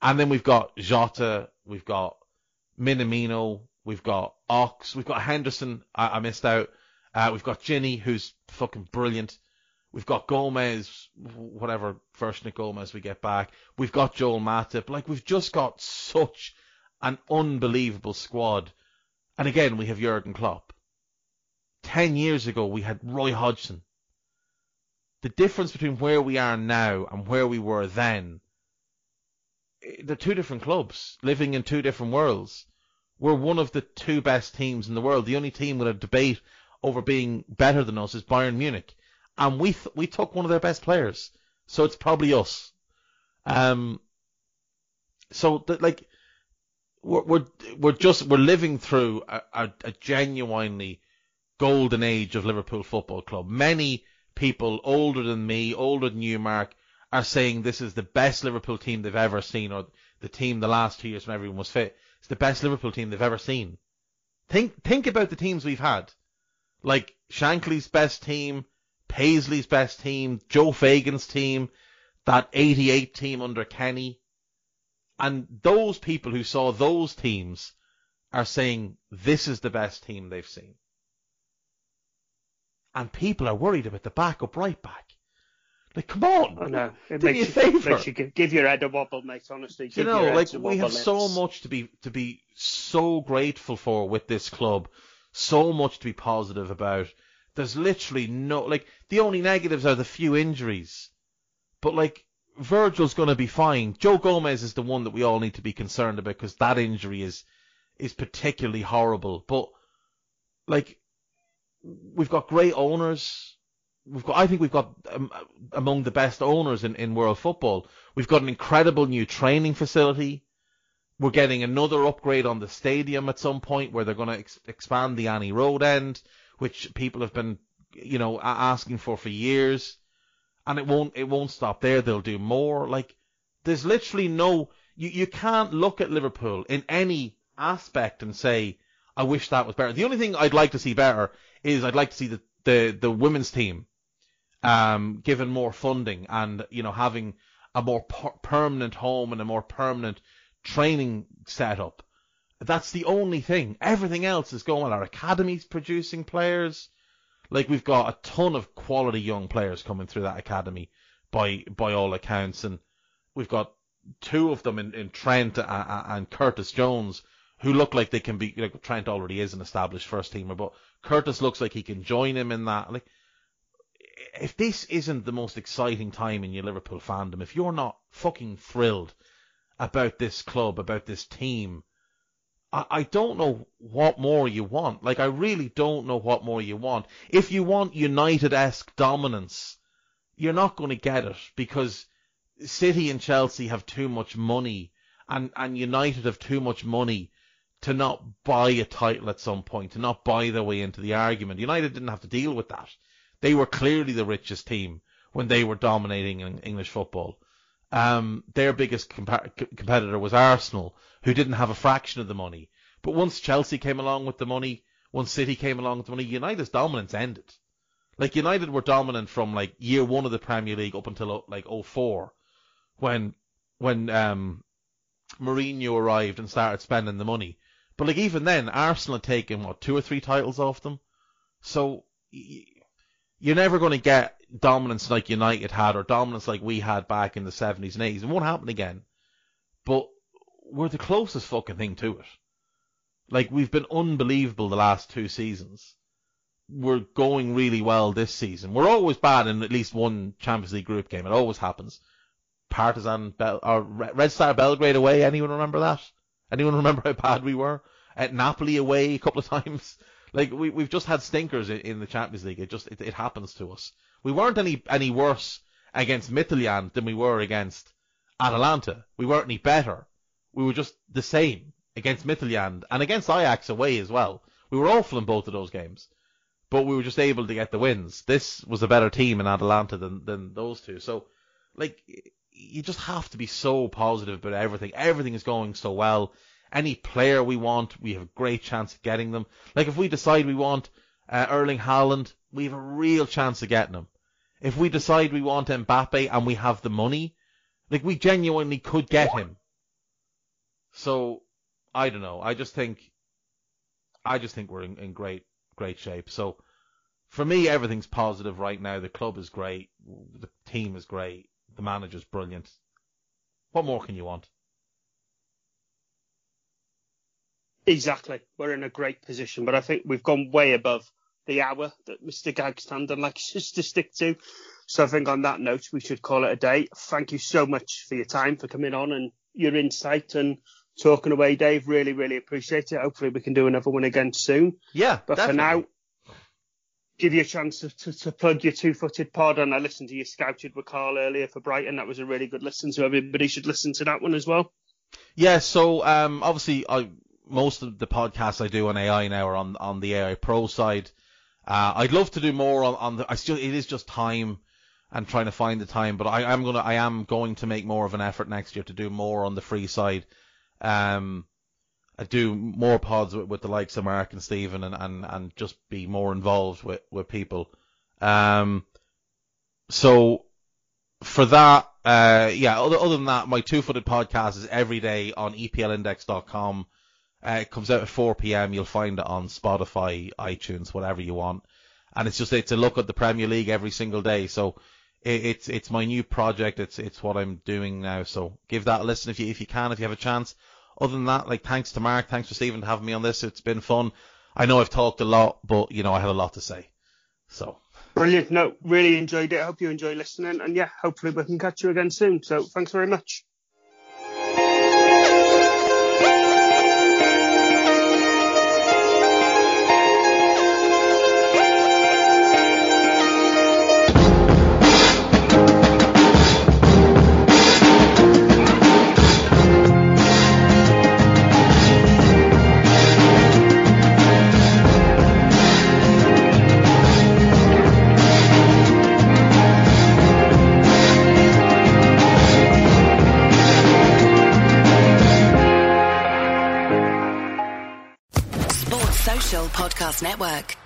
And then we've got Jota, we've got Minamino, we've got Ox, we've got Henderson, I, I missed out. Uh, we've got Gini, who's fucking brilliant. We've got Gomez, whatever version of Gomez we get back. We've got Joel Matip. Like, we've just got such an unbelievable squad. And again, we have Jurgen Klopp. Ten years ago, we had Roy Hodgson. The difference between where we are now and where we were then, eh, they're two different clubs, living in two different worlds. We're one of the two best teams in the world. The only team with a debate over being better than us is Bayern Munich. And we th- we took one of their best players. So it's probably us. Um, so that like, we're, we're, we're just, we're living through a, a, a genuinely golden age of Liverpool Football Club. Many people older than me, older than you, Mark, are saying this is the best Liverpool team they've ever seen, or the team the last two years when everyone was fit. It's the best Liverpool team they've ever seen. Think, think about the teams we've had. Like Shankly's best team, Paisley's best team, Joe Fagan's team, that 88 team under Kenny. And those people who saw those teams are saying this is the best team they've seen. And people are worried about the backup right back. Like, come on. I know. It Do me makes a you, favour. makes you give, give your head a wobble, mate, honestly. you know, like we have so much to be to be so grateful for with this club, so much to be positive about. There's literally no like the only negatives are the few injuries. but like Virgil's going to be fine. Joe Gomez is the one that we all need to be concerned about because that injury is is particularly horrible. But like we've got great owners. We've got, I think we've got um, among the best owners in, in world football. We've got an incredible new training facility. We're getting another upgrade on the stadium at some point where they're going to ex- expand the Annie Road end, which people have been, you know, asking for for years. And it won't, it won't stop there. They'll do more. Like, there's literally no, you, you can't look at Liverpool in any aspect and say, I wish that was better. The only thing I'd like to see better is I'd like to see the, the, the women's team, um, given more funding and, you know, having a more per- permanent home and a more permanent training setup. That's the only thing. Everything else is going. Our academy's producing players. Like we've got a ton of quality young players coming through that academy by by all accounts, and we've got two of them in, in Trent and, and Curtis Jones who look like they can be. Like Trent already is an established first teamer, but Curtis looks like he can join him in that. Like if this isn't the most exciting time in your Liverpool fandom, if you're not fucking thrilled about this club, about this team. I, don't know what more you want. Like, I really don't know what more you want. If you want United-esque dominance, you're not going to get it because City and Chelsea have too much money and, and United have too much money to not buy a title at some point, to not buy their way into the argument. United didn't have to deal with that. They were clearly the richest team when they were dominating in English football um, their biggest compa- competitor was Arsenal, who didn't have a fraction of the money. But once Chelsea came along with the money, once City came along with the money, United's dominance ended. Like United were dominant from like year one of the Premier League up until like 04, when when um, Mourinho arrived and started spending the money. But like even then, Arsenal had taken what two or three titles off them. So you're never going to get dominance like United had or dominance like we had back in the 70s and 80s. It won't happen again. But we're the closest fucking thing to it. Like, we've been unbelievable the last two seasons. We're going really well this season. We're always bad in at least one Champions League group game. It always happens. Partizan, Bel- or Red Star Belgrade away. Anyone remember that? Anyone (laughs) remember how bad we were? At Napoli away a couple of (laughs) times. Like we we've just had stinkers in, in the Champions League. It just it, it happens to us. We weren't any any worse against Midtjylland than we were against Atalanta. We weren't any better. We were just the same against Midtjylland and against Ajax away as well. We were awful in both of those games, but we were just able to get the wins. This was a better team in Atalanta than than those two. So, like, you just have to be so positive about everything. Everything is going so well any player we want, we have a great chance of getting them. Like if we decide we want uh, Erling Haaland, we have a real chance of getting him. If we decide we want Mbappe and we have the money, like we genuinely could get him. So I don't know. I just think, I just think we're in, in great, great shape. So for me, everything's positive right now. The club is great. The team is great. The manager's brilliant. What more can you want? Exactly. We're in a great position, but I think we've gone way above the hour that Mr. Gagstander likes us to stick to. So I think on that note, we should call it a day. Thank you so much for your time, for coming on and your insight and talking away, Dave. Really, really appreciate it. Hopefully we can do another one again soon. Yeah, But definitely. for now, give you a chance to, to, to plug your two-footed pod. And I listened to your Scouted with Carl earlier for Brighton. That was a really good listen. So everybody should listen to that one as well. Yeah, so um, obviously, I, most of the podcasts I do on AI now are on on the AI Pro side. Uh, I'd love to do more on, on the. I still, it is just time and trying to find the time, but I am gonna, I am going to make more of an effort next year to do more on the free side. Um, I do more pods with, with the likes of Mark and Stephen and, and, and just be more involved with, with people. Um, so for that, uh, yeah, other, other than that, my two footed podcast is every day on EPLindex.com. Uh, it comes out at 4 p.m. You'll find it on Spotify, iTunes, whatever you want. And it's just, it's a look at the Premier League every single day. So it, it's, it's my new project. It's, it's what I'm doing now. So give that a listen if you, if you can, if you have a chance. Other than that, like thanks to Mark, thanks for Stephen to having me on this. It's been fun. I know I've talked a lot, but you know, I had a lot to say. So Brilliant. No, really enjoyed it. I hope you enjoy listening. And yeah, hopefully we can catch you again soon. So thanks very much. Network.